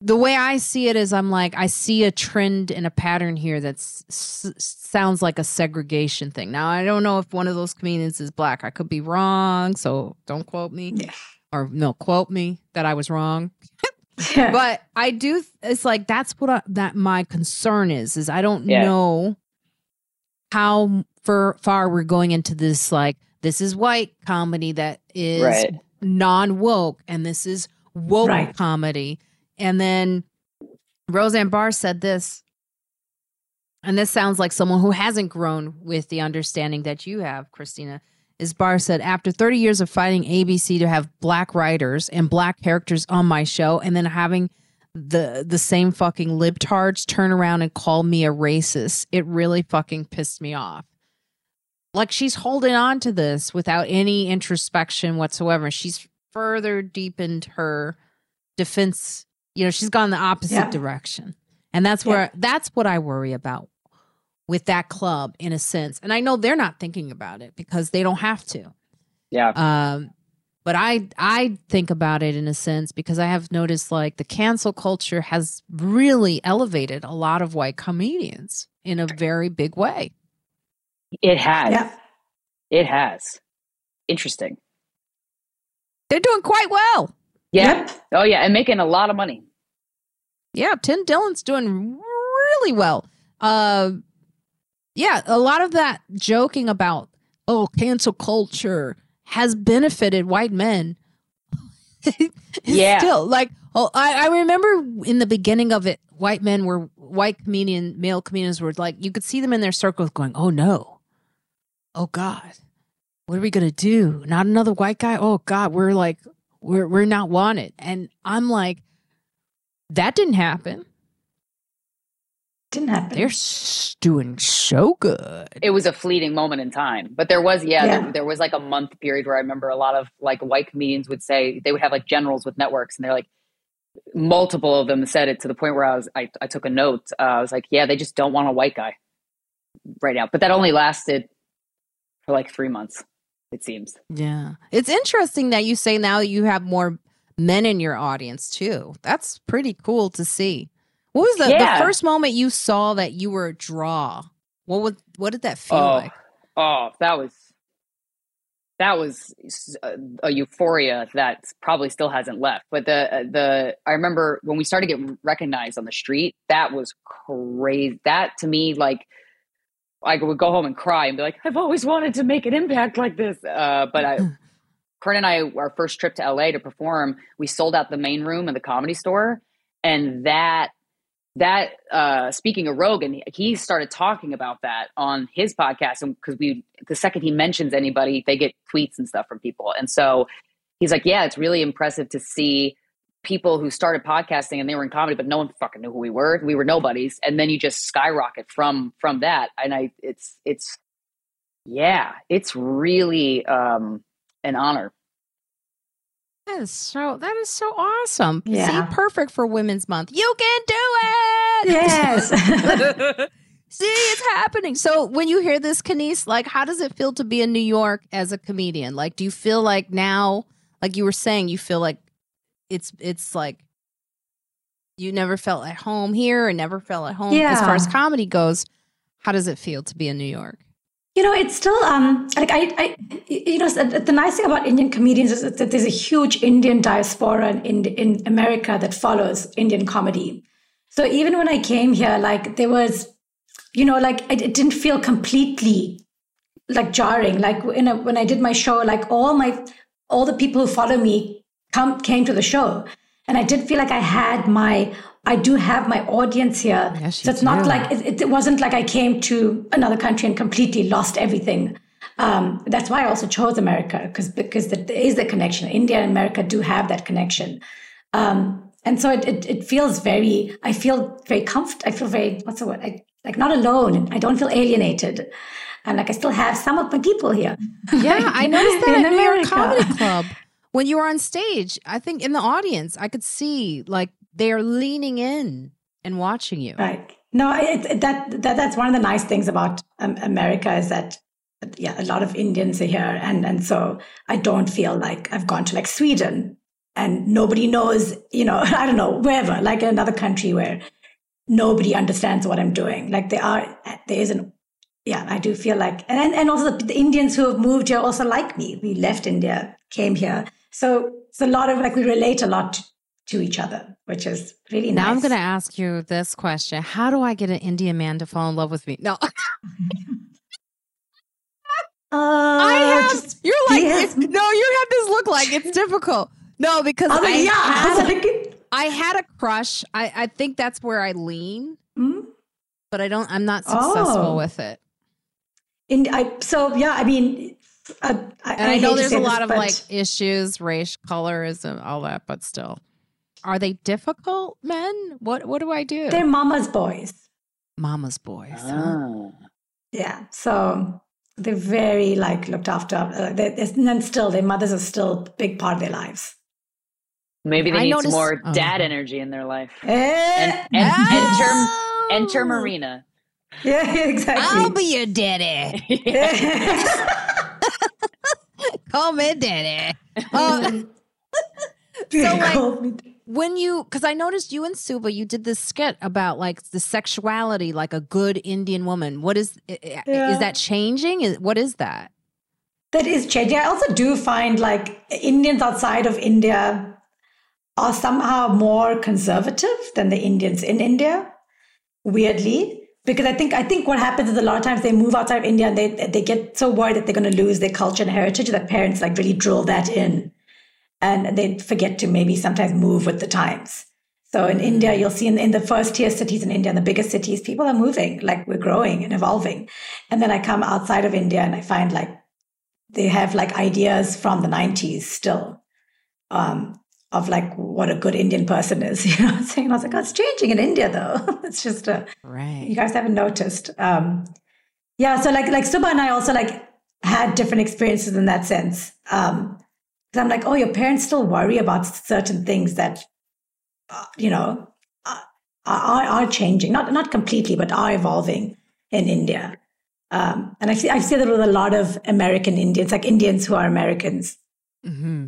the way I see it is, I'm like, I see a trend and a pattern here that s- sounds like a segregation thing. Now, I don't know if one of those comedians is black. I could be wrong, so don't quote me, Yeah. or no, quote me that I was wrong Yeah. but I do. It's like that's what I, that my concern is. Is I don't Yeah. know how far far we're going into this. Like this is white comedy that is right non woke, and this is woke Right. comedy. And then Roseanne Barr said this, and this sounds like someone who hasn't grown with the understanding that you have, Krystyna. Is Barr said, after 30 years of fighting ABC to have black writers and black characters on my show, and then having the the same fucking libtards turn around and call me a racist, it really fucking pissed me off. Like she's holding on to this without any introspection whatsoever. She's further deepened her defense. You know, she's gone the opposite Yeah. direction. And that's where that's what I worry about with that club in a sense. And I know they're not thinking about it because they don't have to. yeah Um, but I I think about it in a sense because I have noticed like the cancel culture has really elevated a lot of white comedians in a very big way. it has yeah. it has interesting They're doing quite well. yeah Yep. oh yeah and making a lot of money Yeah, Tim Dillon's doing really well. Uh, yeah, a lot of that joking about oh cancel culture has benefited white men. Yeah. still like oh, I, I remember in the beginning of it, white men were white comedian male comedians were like you could see them in their circles going, oh no, oh god, what are we gonna do? Not another white guy? Oh god, we're like we're we're not wanted, and I'm like that didn't happen. Didn't happen. They're s- doing so good. it was a fleeting moment in time but there was yeah, Yeah. There, there was like a month period where i remember a lot of like white comedians would say they would have like generals with networks and they're like multiple of them said it to the point where i was i, I took a note uh, i was like yeah they just don't want a white guy right now but that only lasted for like three months it seems Yeah. It's interesting that you say now you have more men in your audience too. That's pretty cool to see. What was the, Yeah. the first moment you saw that you were a draw? What would what did that feel oh, like? oh that was that was a euphoria that probably still hasn't left but the the i remember when we started getting recognized on the street that was crazy that to me like i would go home and cry and be like i've always wanted to make an impact like this uh, but i Corinne and I, our first trip to LA to perform, we sold out the main room in the comedy store. And that that uh speaking of rogan he started talking about that on his podcast and because we the second he mentions anybody they get tweets and stuff from people. And so he's like yeah it's really impressive to see people who started podcasting and they were in comedy but no one fucking knew who we were. We were nobodies. And then you just skyrocket from from that. And i it's it's yeah it's really um an honor That is so that is so awesome. Yeah. See, perfect for Women's Month. You can do it. Yes. See, it's happening. So when you hear this, Kaneez, like how does it feel to be in New York as a comedian? Like, do you feel like now, like you were saying, you feel like it's it's like you never felt at home here and never felt at home as far as comedy goes. How does it feel to be in New York? You know, it's still um like I, I you know the, nice thing about Indian comedians is that there's a huge Indian diaspora in in America that follows Indian comedy. So even when I came here, like there was, you know, like it, it didn't feel completely like jarring. Like a, when I did my show, like all my all the people who follow me come came to the show, and I did feel like I had my I do have my audience here. Yes, so it's not like it, it wasn't like I came to another country and completely lost everything. Um, that's why I also chose America because because there is the connection. India and America do have that connection, um, and so it, it it feels very. I feel very comfort. I feel very what's the word? I, like not alone. I don't feel alienated, and like I still have some of my people here. Yeah, I noticed that In at America. Comedy Club. When you were on stage, I think in the audience, I could see like they are leaning in and watching you. Right. No, it, that, that that's one of the nice things about um, America is that yeah, a lot of Indians are here, and and so I don't feel like I've gone to like Sweden and nobody knows, you know, I don't know wherever, like another country where nobody understands what I'm doing. Like there are there is an yeah, I do feel like and and also the, the Indians who have moved here also like me. We left India, came here, so it's a lot of like we relate a lot to, each other, which is really nice. Now I'm going to ask you this question: How do I get an Indian man to fall in love with me? No, Uh, I have. just you're like it's, no, you have this look like it's difficult. No, because I like, yeah. I had, like, I had a crush. I, I think that's where I lean, hmm? but I don't. I'm not successful Oh. with it. And I, so yeah, I mean, uh, I, And I, know there's a this, lot of but like issues, race, colorism, all that, but still, are they difficult men? What What do I do? they're mama's boys. Mama's boys. huh? Ah. Yeah, so they're very like looked after. Uh, they, they- and then still, their mothers are still a big part of their lives. maybe they I need noticed- some more oh. dad energy in their life Eh, and, and enter Oh! enter marina yeah, exactly. I'll be your daddy. Call me daddy. Uh, so like- when you, because I noticed you and Subhah, you did this skit about like the sexuality, like a good Indian woman. What is Yeah. is that changing? Is, what is that? That is changing. I also do find like Indians outside of India are somehow more conservative than the Indians in India, weirdly. Because I think I think what happens is a lot of times they move outside of India and they they get so worried that they're going to lose their culture and heritage that parents like really drill that in, and they forget to maybe sometimes move with the times. So in India, you'll see in, in the first tier cities in India, in the biggest cities, people are moving, like we're growing and evolving. And then I come outside of India and I find like they have like ideas from the 90s still um, of like what a good Indian person is. You know what I'm saying? I was like, oh, it's changing in India though. it's just, uh, you guys haven't noticed. Um, yeah. So like, like Subhah and I also like had different experiences in that sense. Um, cause I'm like, oh, your parents still worry about certain things that, uh, you know, uh, are, are changing, not, not completely, but are evolving in India. Um, and I see, I see that with a lot of American Indians, like Indians who are Americans hmm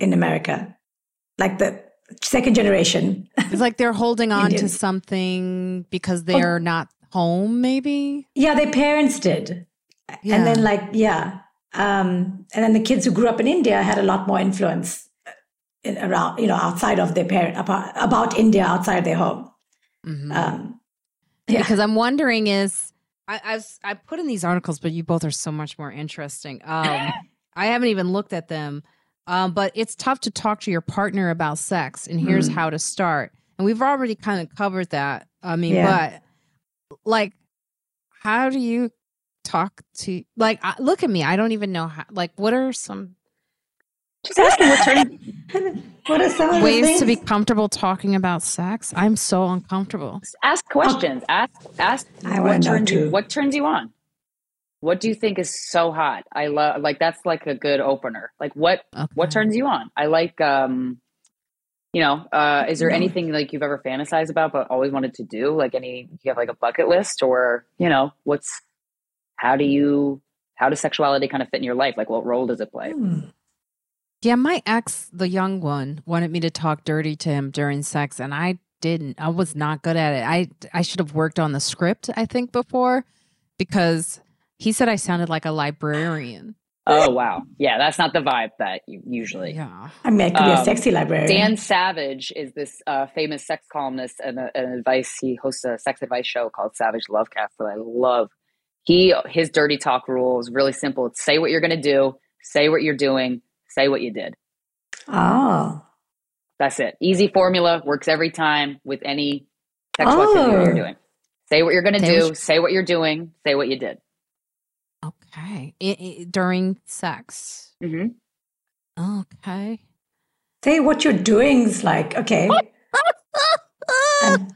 in America, like the second generation. It's like they're holding on to something because they're not home, maybe. yeah, their parents did. Yeah. And then, like, yeah. Um, and then the kids who grew up in India had a lot more influence in, around, you know, outside of their parent, about, about India outside their home. Mhm. Um, yeah. because I'm wondering is I, I was I put in these articles, but you both are so much more interesting. Um, I haven't even looked at them, um, but it's tough to talk to your partner about sex, and here's Hmm. how to start. And we've already kind of covered that I mean, Yeah. but like, how do you talk to like? I- Look at me. I don't even know how. Like, what are some Just asking what turns what are some ways to be comfortable talking about sex? I'm so uncomfortable. ask questions. Ask ask I what wanna turns you what turns you on. What do you think is so hot? I love like that's like a good opener. Like what what turns you on? I like um you know, uh is there anything like you've ever fantasized about but always wanted to do? Like any you have like a bucket list or, you know, what's how do you how does sexuality kind of fit in your life? Like what role does it play? Hmm. Yeah, my ex, the young one, wanted me to talk dirty to him during sex, and I didn't. I was not good at it. I I should have worked on the script, I think, before because he said I sounded like a librarian. Oh wow. Yeah, that's not the vibe that you usually Yeah. I mean, I could be a Um, sexy librarian. Dan Savage is this uh, famous sex columnist and, uh, and advice. He hosts a sex advice show called Savage Lovecast that I love. He his dirty talk rule is really simple. It's say what you're going to do, say what you're doing, say what you did. Oh. That's it. Easy formula works every time with any sexual activity you're Oh. doing. Say what you're going to Say what do, you- say what you're doing, say what you did. Okay. I- I- during sex. hmm Okay. Say what you're doing is like, okay. I'm,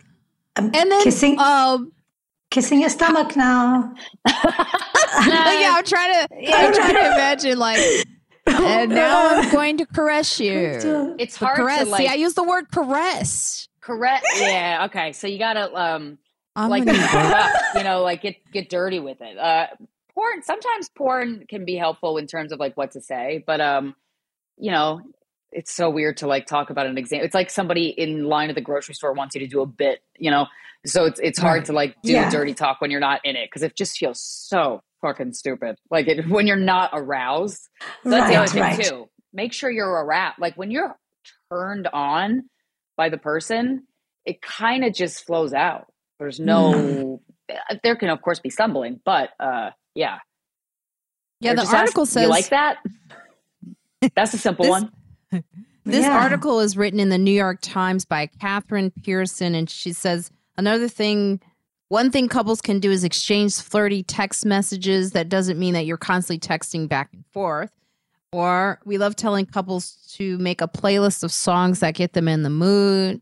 I'm And then kissing um kissing your stomach now. yeah, I'm trying to I'm trying to imagine like and now I'm going to caress you. It's hard caress. to like See, I use the word caress. correct. Yeah. Okay. So you got to um I'm like up, you know, like get get dirty with it. Uh, porn sometimes porn can be helpful in terms of like what to say, but um, you know, it's so weird to like talk about an example. It's like somebody in line at the grocery store wants you to do a bit, you know. So it's it's hard Right. to like do Yeah. dirty talk when you're not in it because it just feels so fucking stupid. Like it, when you're not aroused. So that's the other thing right. too. Make sure you're aroused. Like when you're turned on by the person, it kind of just flows out. There's no. uh, There can of course be stumbling, but uh, yeah. Yeah, Or the just ask, article says you like that. That's a simple This- one. This Yeah. article is written in the New York Times by Catherine Pearson, and she says another thing. One thing couples can do is exchange flirty text messages. That doesn't mean that you're constantly texting back and forth. Or we love telling couples to make a playlist of songs that get them in the mood.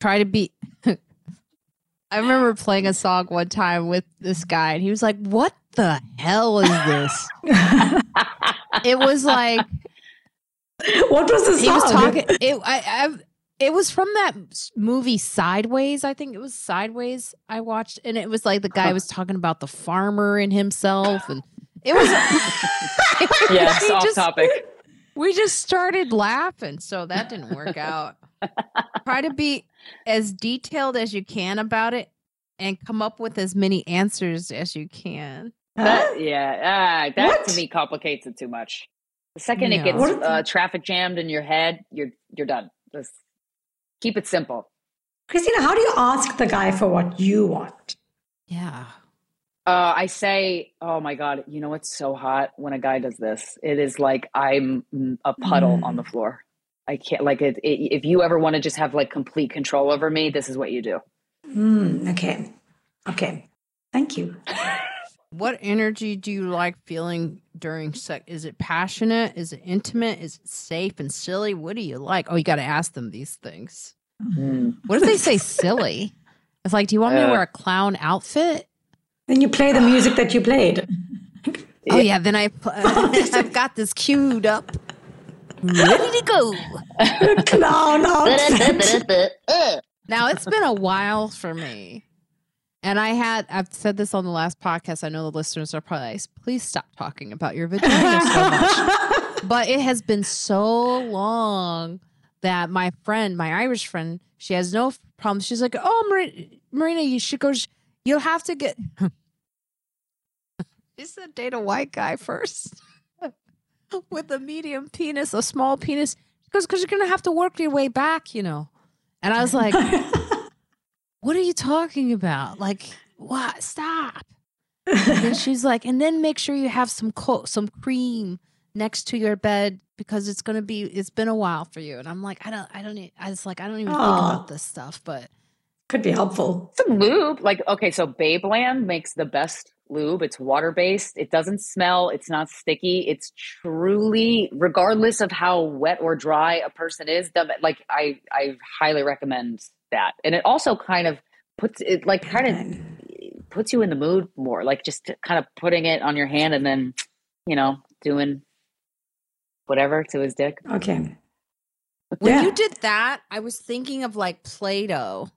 Try to be. I remember playing a song one time with this guy, and he was like, What the hell is this? it was like, what was the he was song? talking it I, I it was from that movie sideways i think it was sideways i watched and it was like the guy was talking about the farmer and himself and it was Yes, we off just, topic. we just started laughing so that didn't work out try to be as detailed as you can about it and come up with as many answers as you can That, yeah, ah, that What? to me complicates it too much. The second Yeah. it gets uh, traffic jammed in your head, you're you're done. Just keep it simple. Krystyna, how do you ask the guy for what you want? yeah Uh, I say, oh my god, you know it's so hot when a guy does this. It is like I'm mm, a puddle on the floor. I can't like it, it. If you ever want to just have like complete control over me, this is what you do. Hmm, okay. Okay. Thank you. what energy do you like feeling during sex is it passionate is it intimate is it safe and silly what do you like oh you got to ask them these things hmm. What if they say silly? It's like, do you want me to wear a clown outfit? Then you play the music that you played. Oh yeah, then I pl- oh, I've got this queued up, ready to go. Clown outfit. Now it's been a while for me, and I had I've said this on the last podcast. I know the listeners are probably like, please stop talking about your vagina so much. but it has been so long that my friend, my Irish friend, she has no problem. She's like, "Oh, Marina, Marina you should go. You'll have to get." she said, "Date a white guy first with a medium penis, a small penis." She goes, "Because you're gonna have to work your way back, you know." And I was like, "What are you talking about? Like, what? Stop!" And then she's like, "And then make sure you have some co- some cream." next to your bed because it's gonna be it's been a while for you and i'm like i don't i don't e- i was like i don't even think about this stuff but Could be helpful. Some lube, like okay, so Babeland makes the best lube. It's water based. It doesn't smell. It's not sticky. It's truly, regardless of how wet or dry a person is, the, like I I highly recommend that. And it also kind of puts it like kind of puts you in the mood more, like just kind of putting it on your hand and then you know doing whatever to his dick. Okay. When Yeah. you did that, I was thinking of like Play-Doh.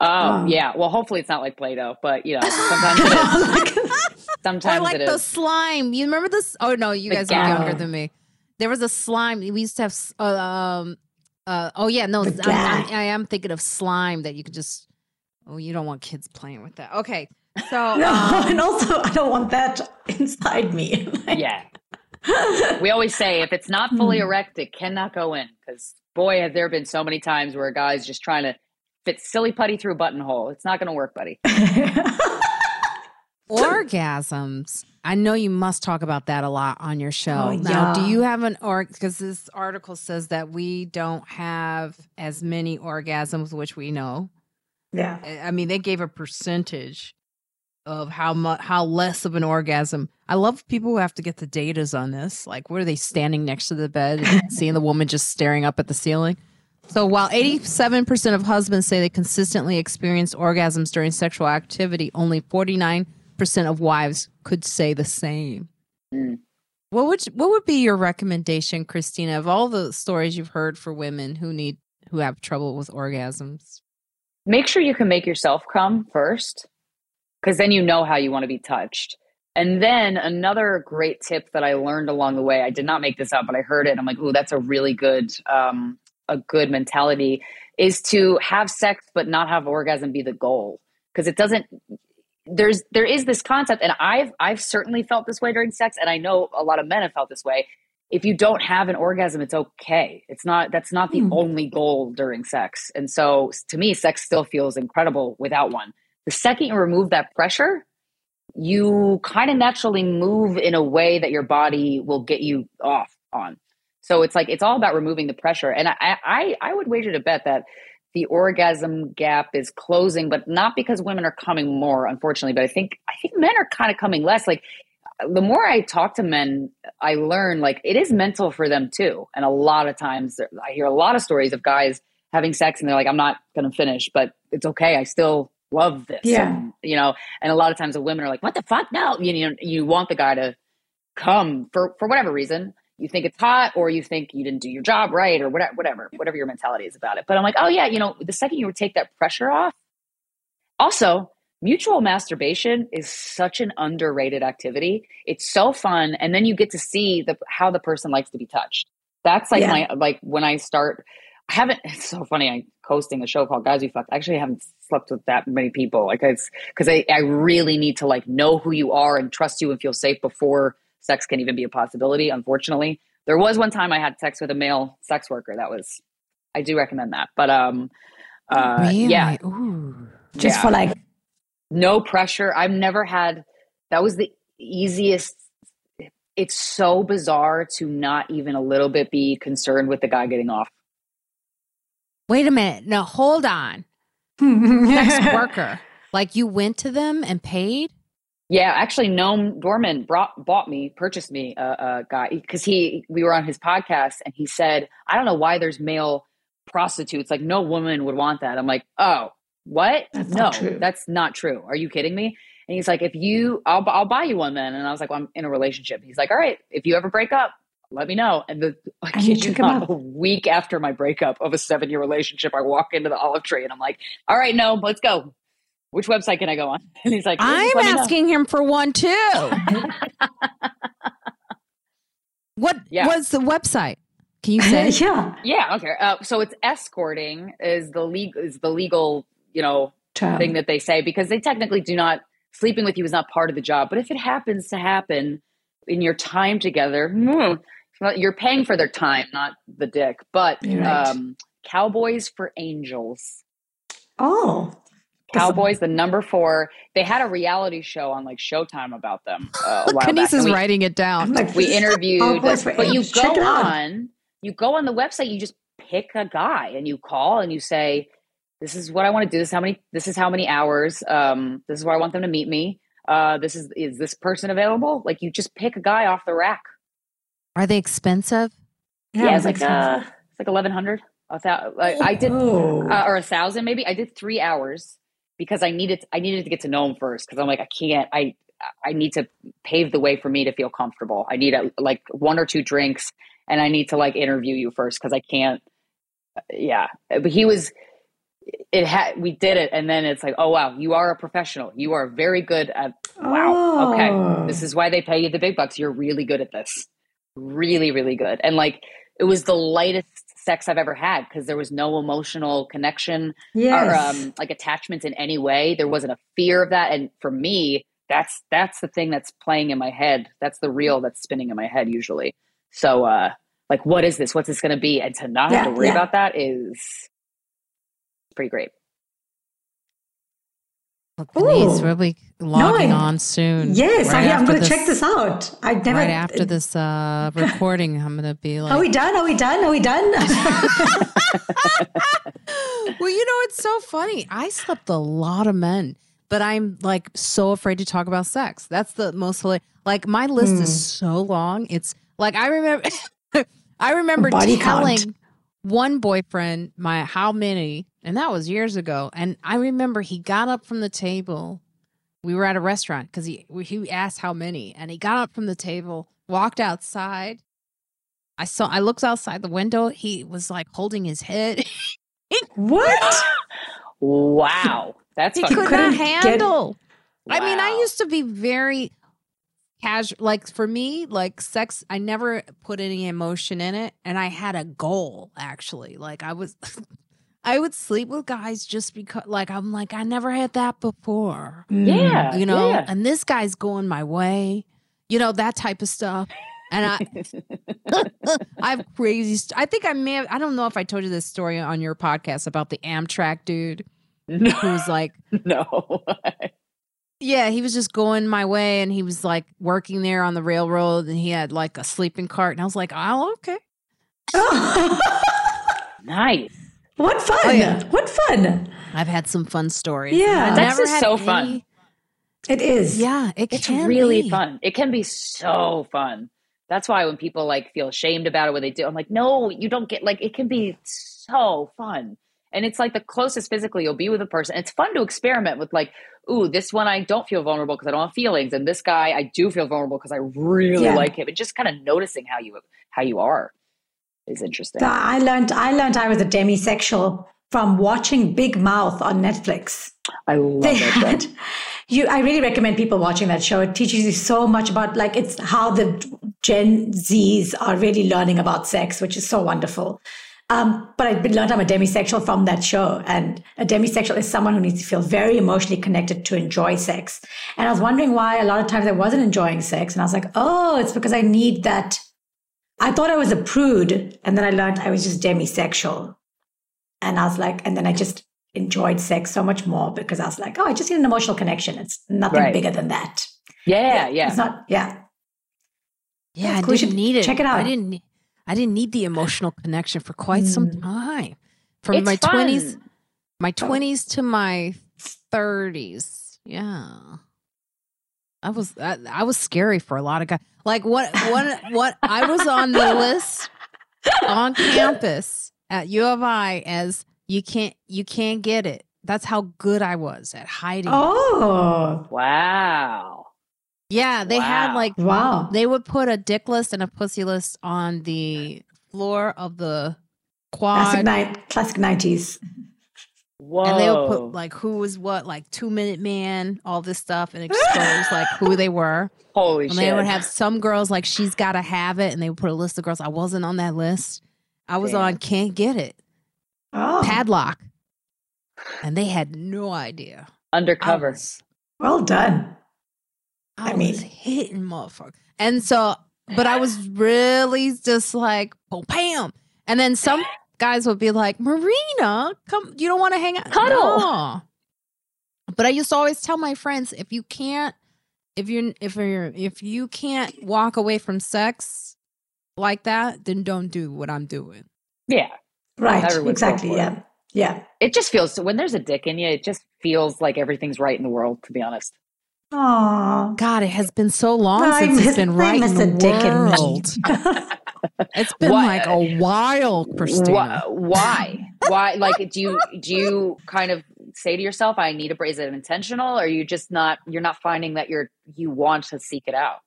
Oh Oh. yeah. Well, hopefully it's not like Play-Doh, but you know sometimes it is. Or Sometimes like it the is. slime. You remember this? Oh no, you The guys are younger than me. There was a slime. We used to have. uh, Um. Uh. Oh yeah. No. I'm, I'm. I am thinking of slime that you could just. Oh, you don't want kids playing with that. Okay. So. no, um, and also I don't want that inside me. Like- yeah. We always say if it's not fully Hmm. erect, it cannot go in. Because boy, have there been so many times where a guy's just trying to fit silly putty through a buttonhole. It's not going to work, buddy. orgasms. I know you must talk about that a lot on your show. Oh, now, do you have an org? Because this article says that we don't have as many orgasms, which we know. yeah. I mean, they gave a percentage of how much, how less of an orgasm. I love people who have to get the datas on this. Like, what are they standing next to the bed, and seeing the woman just staring up at the ceiling? So, while 87% of husbands say they consistently experience orgasms during sexual activity, only 49% of wives could say the same. Mm. What would what would be your recommendation, Krystyna, of all the stories you've heard for women who need who have trouble with orgasms? Make sure you can make yourself come first, because then you know how you want to be touched. And then another great tip that I learned along the way, I did not make this up, but I heard it. And I'm like, ooh, that's a really good, um, a good mentality is to have sex, but not have orgasm be the goal. Cause it doesn't, there's, there is this concept. And I've, I've certainly felt this way during sex. And I know a lot of men have felt this way. If you don't have an orgasm, it's okay. It's not, that's not the Hmm. only goal during sex. And so to me, sex still feels incredible without one. The second you remove that pressure, you kind of naturally move in a way that your body will get you off on. So it's like it's all about removing the pressure. And I I, I would wager to bet that the orgasm gap is closing, but not because women are coming more, unfortunately. But I think I think men are kind of coming less. Like the more I talk to men, I learn like it is mental for them too. And a lot of times I hear a lot of stories of guys having sex and they're like, I'm not going to finish, but it's okay. I still love this. Yeah. And, you know, and a lot of times the women are like, what the fuck? No, you know, you want the guy to come for, for whatever reason. You think it's hot or you think you didn't do your job right or whatever, whatever, whatever your mentality is about it. But I'm like, oh yeah, you know, the second you would take that pressure off, also, mutual masturbation is such an underrated activity. It's so fun, and then you get to see the how the person likes to be touched. That's like Yeah. my like when I start. I haven't. It's so funny. I'm hosting a show called Guys We Fucked. I actually haven't slept with that many people. Like it's because I I really need to like know who you are and trust you and feel safe before sex can even be a possibility. Unfortunately, there was one time I had sex with a male sex worker. That was. I do recommend that, but um, uh, yeah, Ooh. Just yeah. for like no pressure. I've never had that was the easiest. It's so bizarre to not even a little bit be concerned with the guy getting off. Wait a minute. No, hold on. Sex worker. Like you went to them and paid? Yeah, actually, Noam Dorman brought bought me, purchased me a, a guy because he we were on his podcast and he said, I don't know why there's male prostitutes. Like no woman would want that. I'm like, oh, what? That's no, not that's not true. Are you kidding me? And he's like, if you, I'll I'll buy you one then. And I was like, well, I'm in a relationship. He's like, all right, if you ever break up, let me know. And the I And you kid you took him not, up. a week after my breakup of a seven year relationship, I walk into the olive tree and I'm like, all right, no, let's go. Which website can I go on? And he's like, "Just I'm let me know." asking him for one too. what Yeah. was the website? Can you say? yeah. Yeah, okay. Uh, so it's escorting is the legal is the legal you know Term. thing that they say because they technically do not sleeping with you is not part of the job. But if it happens to happen in your time together, mm, you're paying for their time, not the dick. But right. um, Cowboys for Angels, Oh. Cowboys, the number four. They had a reality show on like Showtime about them uh, a while back. Kaneez is we- writing it down. like, we interviewed Oh, but you Angels. Check go it on you go on the website you just pick a guy and you call and you say this is what I want to do. This is how many. This is how many hours. Um, this is where I want them to meet me. Uh, this is is this person available? Like you just pick a guy off the rack. Are they expensive? Yeah, it's like uh, it's like eleven hundred. A thousand. I did, Oh. uh, or a thousand maybe. I did three hours because I needed I needed to get to know him first because I'm like I can't I I need to pave the way for me to feel comfortable. I need a, like one or two drinks and I need to like interview you first because I can't. Yeah, but he was. It had we did it and then it's like oh wow you are a professional you are very good at wow okay Oh. this is why they pay you the big bucks you're really good at this really really good and like it was the lightest sex I've ever had because there was no emotional connection yes. or um, like attachments in any way. There wasn't a fear of that, and for me, that's that's the thing that's playing in my head. That's the reel that's spinning in my head usually. So, uh, like, what is this? What's this going to be? And to not have to worry yeah. about that is pretty great. Kaneez, Ooh. we'll be logging I- on soon. yes, right I, I'm going to check this out. I never. Right after this uh, recording, I'm going to be like, Are we done? Are we done? Are we done? well, you know, it's so funny. I slept a lot of men, but I'm like so afraid to talk about sex. That's the most hila- like my list Hmm. is so long. It's like I remember I remember Body telling count. one boyfriend my how many, and that was years ago. And I remember he got up from the table. We were at a restaurant because he he asked how many, and he got up from the table, walked outside. I saw. I looked outside the window. He was like holding his head. what? Wow, that's he fucking could couldn't not get- handle. I mean, I used to be very casual. Like for me, like sex, I never put any emotion in it, and I had a goal actually. Like I was, I would sleep with guys just because, like I'm like I never had that before, mm. yeah, you know. yeah. And this guy's going my way, you know that type of stuff. And I, I have crazy. St- I think I may have. I don't know if I told you this story on your podcast about the Amtrak dude no, who's like. no. Yeah, he was just going my way and he was like working there on the railroad and he had like a sleeping cart. And I was like, oh, okay. nice. What oh, fun! Oh, yeah. What fun! I've had some fun stories. Yeah. I've Sex never is had so fun. It is. Yeah, it can It's can really be. fun. It can be so fun. That's why when people like feel ashamed about it, what they do, I'm like, no, you don't get like it can be so fun. And it's like the closest physically you'll be with a person. It's fun to experiment with like, ooh, this one I don't feel vulnerable because I don't have feelings, and this guy I do feel vulnerable because I really Yeah. like him. And just kind of noticing how you how you are is interesting. I learned. I learned I was a demisexual from watching Big Mouth on Netflix. I love they that show. had you i really recommend people watching that show it teaches you so much about like it's how the gen z's are really learning about sex which is so wonderful um, but i learned i'm a demisexual from that show and a demisexual is someone who needs to feel very emotionally connected to enjoy sex and i was wondering why a lot of times i wasn't enjoying sex and i was like oh it's because i need that i thought i was a prude and then i learned i was just demisexual and i was like and then i just enjoyed sex so much more because I was like, oh, I just need an emotional connection. It's nothing Right. bigger than that. Yeah, yeah. It's not, yeah. Yeah, That's I cool. You didn't should need it. check it out. I out. didn't. I didn't need the emotional connection for quite some Mm. time. From It's my twenties, my twenties to my thirties. Yeah, I was. I, I was scary for a lot of guys. Like what? What? what? I was on the list on campus at U of I as you can't. You can't get it. That's how good I was at hiding. Oh, Wow. Yeah, they had like wow. they would put a dick list and a pussy list on the floor of the Classic, quad. classic 90s. Whoa. And they would put like who was what, like two minute man, all this stuff, and expose like who they were. Holy And shit. they would have some girls like she's got to have it, and they would put a list of girls. I wasn't on that list. I was Damn. on can't get it Oh, padlock, and they had no idea. Undercover. was, well done. I, I mean- was hitting motherfucker, and so, but I was really just like, oh, bam, and then some guys would be like, Marina, come, you don't want to hang out, Cuddle. No. But I used to always tell my friends, if you can't, if you're, if you're, if you can't walk away from sex like that, then don't do what I'm doing. Yeah. Right, exactly. for it. Yeah. Yeah. It just feels when there's a dick in you, it just feels like everything's right in the world. To be honest. Aww. God, it has been so long I since miss- it's been right in the dick in me. world. It's been Why- like a while, Krystyna. Why? Why? Why? Like, do you do you kind of say to yourself, "I need a break"? Is it intentional, or are you just not? You're not finding that you're you want to seek it out.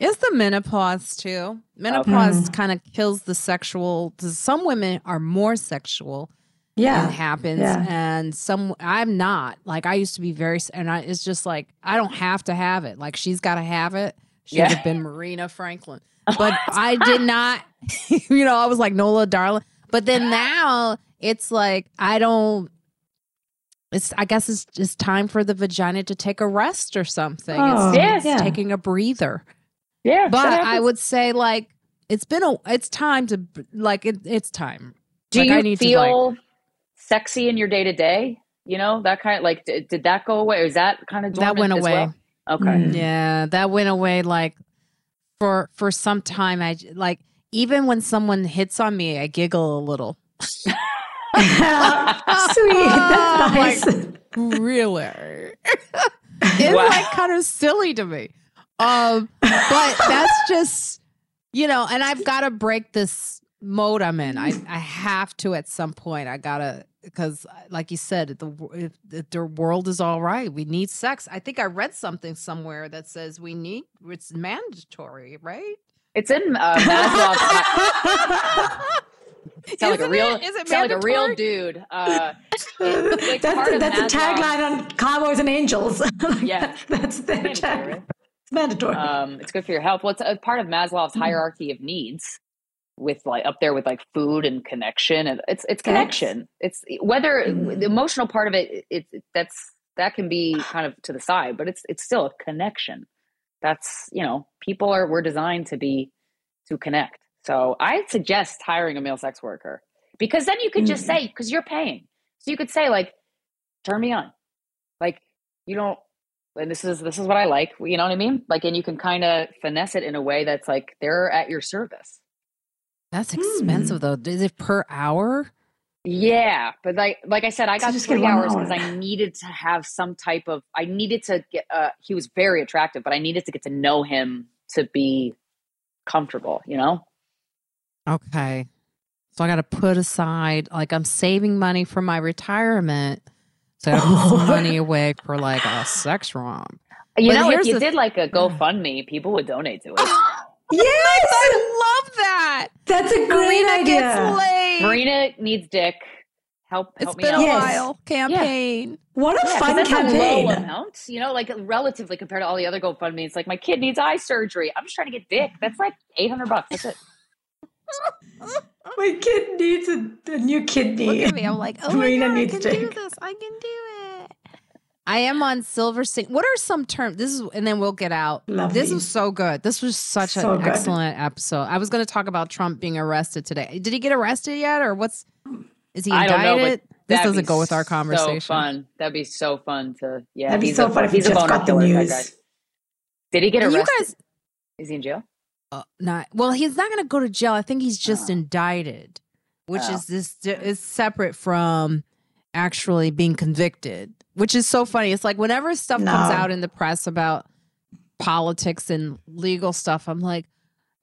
It's the menopause too. Menopause kind of kills the sexual. Some women are more sexual. It yeah. happens, Yeah. and some I'm not. Like I used to be very, and I, it's just like I don't have to have it. Like she's got to have it. Should Yeah. have been Marina Franklin, but I did not. you know, I was like Nola Darling. But then now it's like I don't. It's I guess it's just time for the vagina to take a rest or something. Oh, it's, Yes. it's yeah. taking a breather. Yeah, But I would say like it's been a it's time to like it, it's time. Do like, you I need to, feel sexy in your day to day? You know that kind of like did, did that go away? Or is that kind of That went away. Okay. Mm. Yeah, that went away like for for some time I like even when someone hits on me I giggle a little. Sweet. That's nice. really? it's Wow. like kind of silly to me. Um but that's just you know, and I've got to break this mode I'm in. I I have to at some point. I got to because like you said the wo- if, if the world is all right. We need sex. I think I read something somewhere that says we need it's mandatory, right? It's in uh, Maslow's. Sound like a real, it? Is it sound like a real dude. Uh, it- it's that's part the, that's the Maslow. tagline on Cowboys and Angels. Yeah. That's, that's their Mandatory. tagline. It's mandatory. Um, it's good for your health. Well, it's a part of Maslow's hierarchy of needs, with like up there with like food and connection, and it's it's connection. It's whether the emotional part of it, it, it that's that can be kind of to the side, but it's it's still a connection. That's you know people are we're designed to be to connect. So I suggest hiring a male sex worker because then you could just Mm. say because you're paying, so you could say like, turn me on, like you don't and this is this is what I like. You know what I mean? Like, and you can kind of finesse it in a way that's like they're at your service. That's Hmm. expensive though. Is it per hour? Yeah, but like like I said, I got just get three one hours hour. because I needed to have some type of. I needed to get. Uh, he was very attractive, but I needed to get to know him to be comfortable. You know? Okay. So I got to put aside, like, I'm saving money for my retirement. So I got to put some money away for like a sex romp. You But know, if you the- did like a GoFundMe, people would donate to it. yes, I love that. that's a great Marina idea. gets laid. Marina needs dick. Help, It's help me been out. a Yes. while. Campaign. What a Yeah, 'cause fun that's a low campaign. amount, you know, like relatively compared to all the other GoFundMe. It's like my kid needs eye surgery. I'm just trying to get dick. That's like 800 bucks. That's it. My kid needs a, a new kidney. Look at me. I'm like, oh my Marina God, I needs can do this. I can do it. I am on Silver Sing. What are some terms? This is, and then we'll get out. Lovely. This was so good. This was such So an good. excellent episode. I was going to talk about Trump being arrested today. Did he get arrested yet, or what's? Is he I indicted? don't know, but this That'd doesn't be go with our So conversation. fun. That'd be so fun to, yeah. That'd be so a, fun if you he's a just got the killer, that news. Did he get And you arrested? guys, Is he in jail? uh, not well. He's not going to go to jail. I think he's just Oh. indicted, which Oh. is this is separate from actually being convicted. Which is so funny. It's like whenever stuff comes out in the press about politics and legal stuff, I'm like,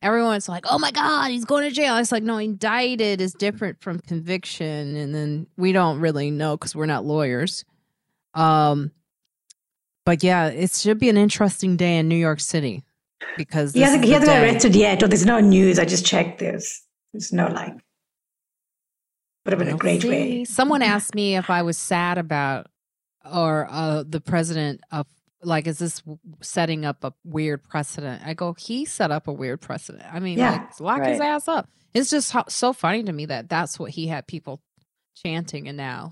everyone's like, "Oh my god, he's going to jail." It's like, no, indicted is different from conviction, and then we don't really know because we're not lawyers. Um, but yeah, it should be an interesting day in New York City because He hasn't, he hasn't been arrested yet, or there's no news. I just checked this. There's no like. Would have been a We'll great see. way. Someone asked me if I was sad about or uh, the president of like, is this setting up a weird precedent? I go, he set up a weird precedent. I mean, Yeah. like, lock his ass up. It's just ho- so funny to me that that's what he had people chanting, and now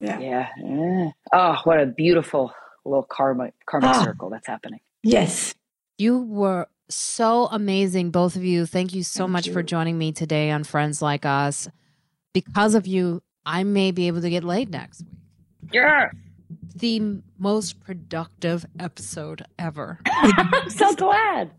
Yeah. Yeah. yeah. Oh, what a beautiful little karma karma Ah. circle that's happening. Yes. you were so amazing, both of you. Thank you so Thank much for joining me today on Friends Like Us. Because of you, I may be able to get laid next week. Yeah. The most productive episode ever. I'm so glad.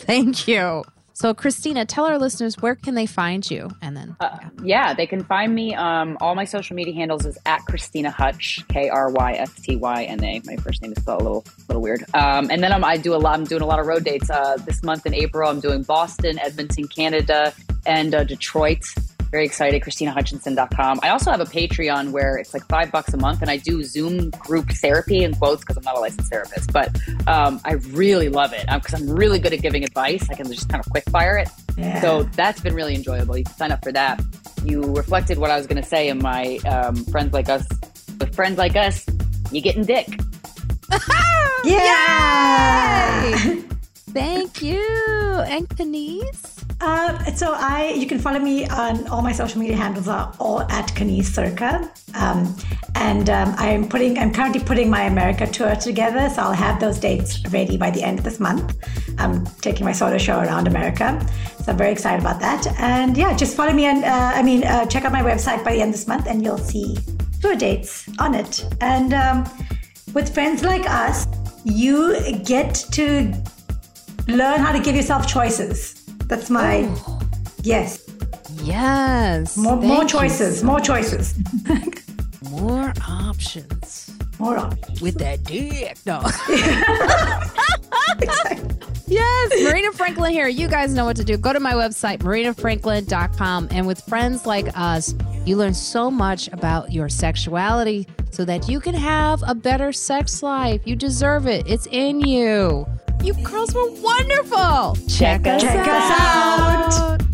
Thank you. So, Krystyna, tell our listeners where can they find you, and then uh, yeah. they can find me. Um, all my social media handles is at Krystyna Hutch, K R Y S T Y N A. My first name is spelled a little little weird. Um, and then I'm, I do a lot. I'm doing a lot of road dates. Uh, this month in April, I'm doing Boston, Edmonton, Canada, and uh, Detroit very excited, KrystynaHutchinson.com. I also have a Patreon where it's like five bucks a month and I do Zoom group therapy in quotes because I'm not a licensed therapist, but um, I really love it because I'm really good at giving advice. I can just kind of quick fire it. Yeah. So that's been really enjoyable. You can sign up for that. You reflected what I was going to say in my um, Friends Like Us. With Friends Like Us, you getting dick. yeah! Thank you. And Kaneez? Uh, so I, you can follow me on all my social media handles are all at Kaneez Surka, um, and um, I'm putting, I'm currently putting my America tour together. So I'll have those dates ready by the end of this month. I'm taking my solo show around America, so I'm very excited about that. And yeah, just follow me and uh, I mean, uh, check out my website by the end of this month, and you'll see tour dates on it. And um, with friends like us, you get to learn how to give yourself choices that's my yes. Yes. More, more choices. More choices. more options. More options. With that dick. No. Yes, Marina Franklin here. You guys know what to do. Go to my website, marinafranklin.com. And with friends like us, you learn so much about your sexuality so that you can have a better sex life. You deserve it, it's in you. You girls were wonderful. Check, us, Check out. us out.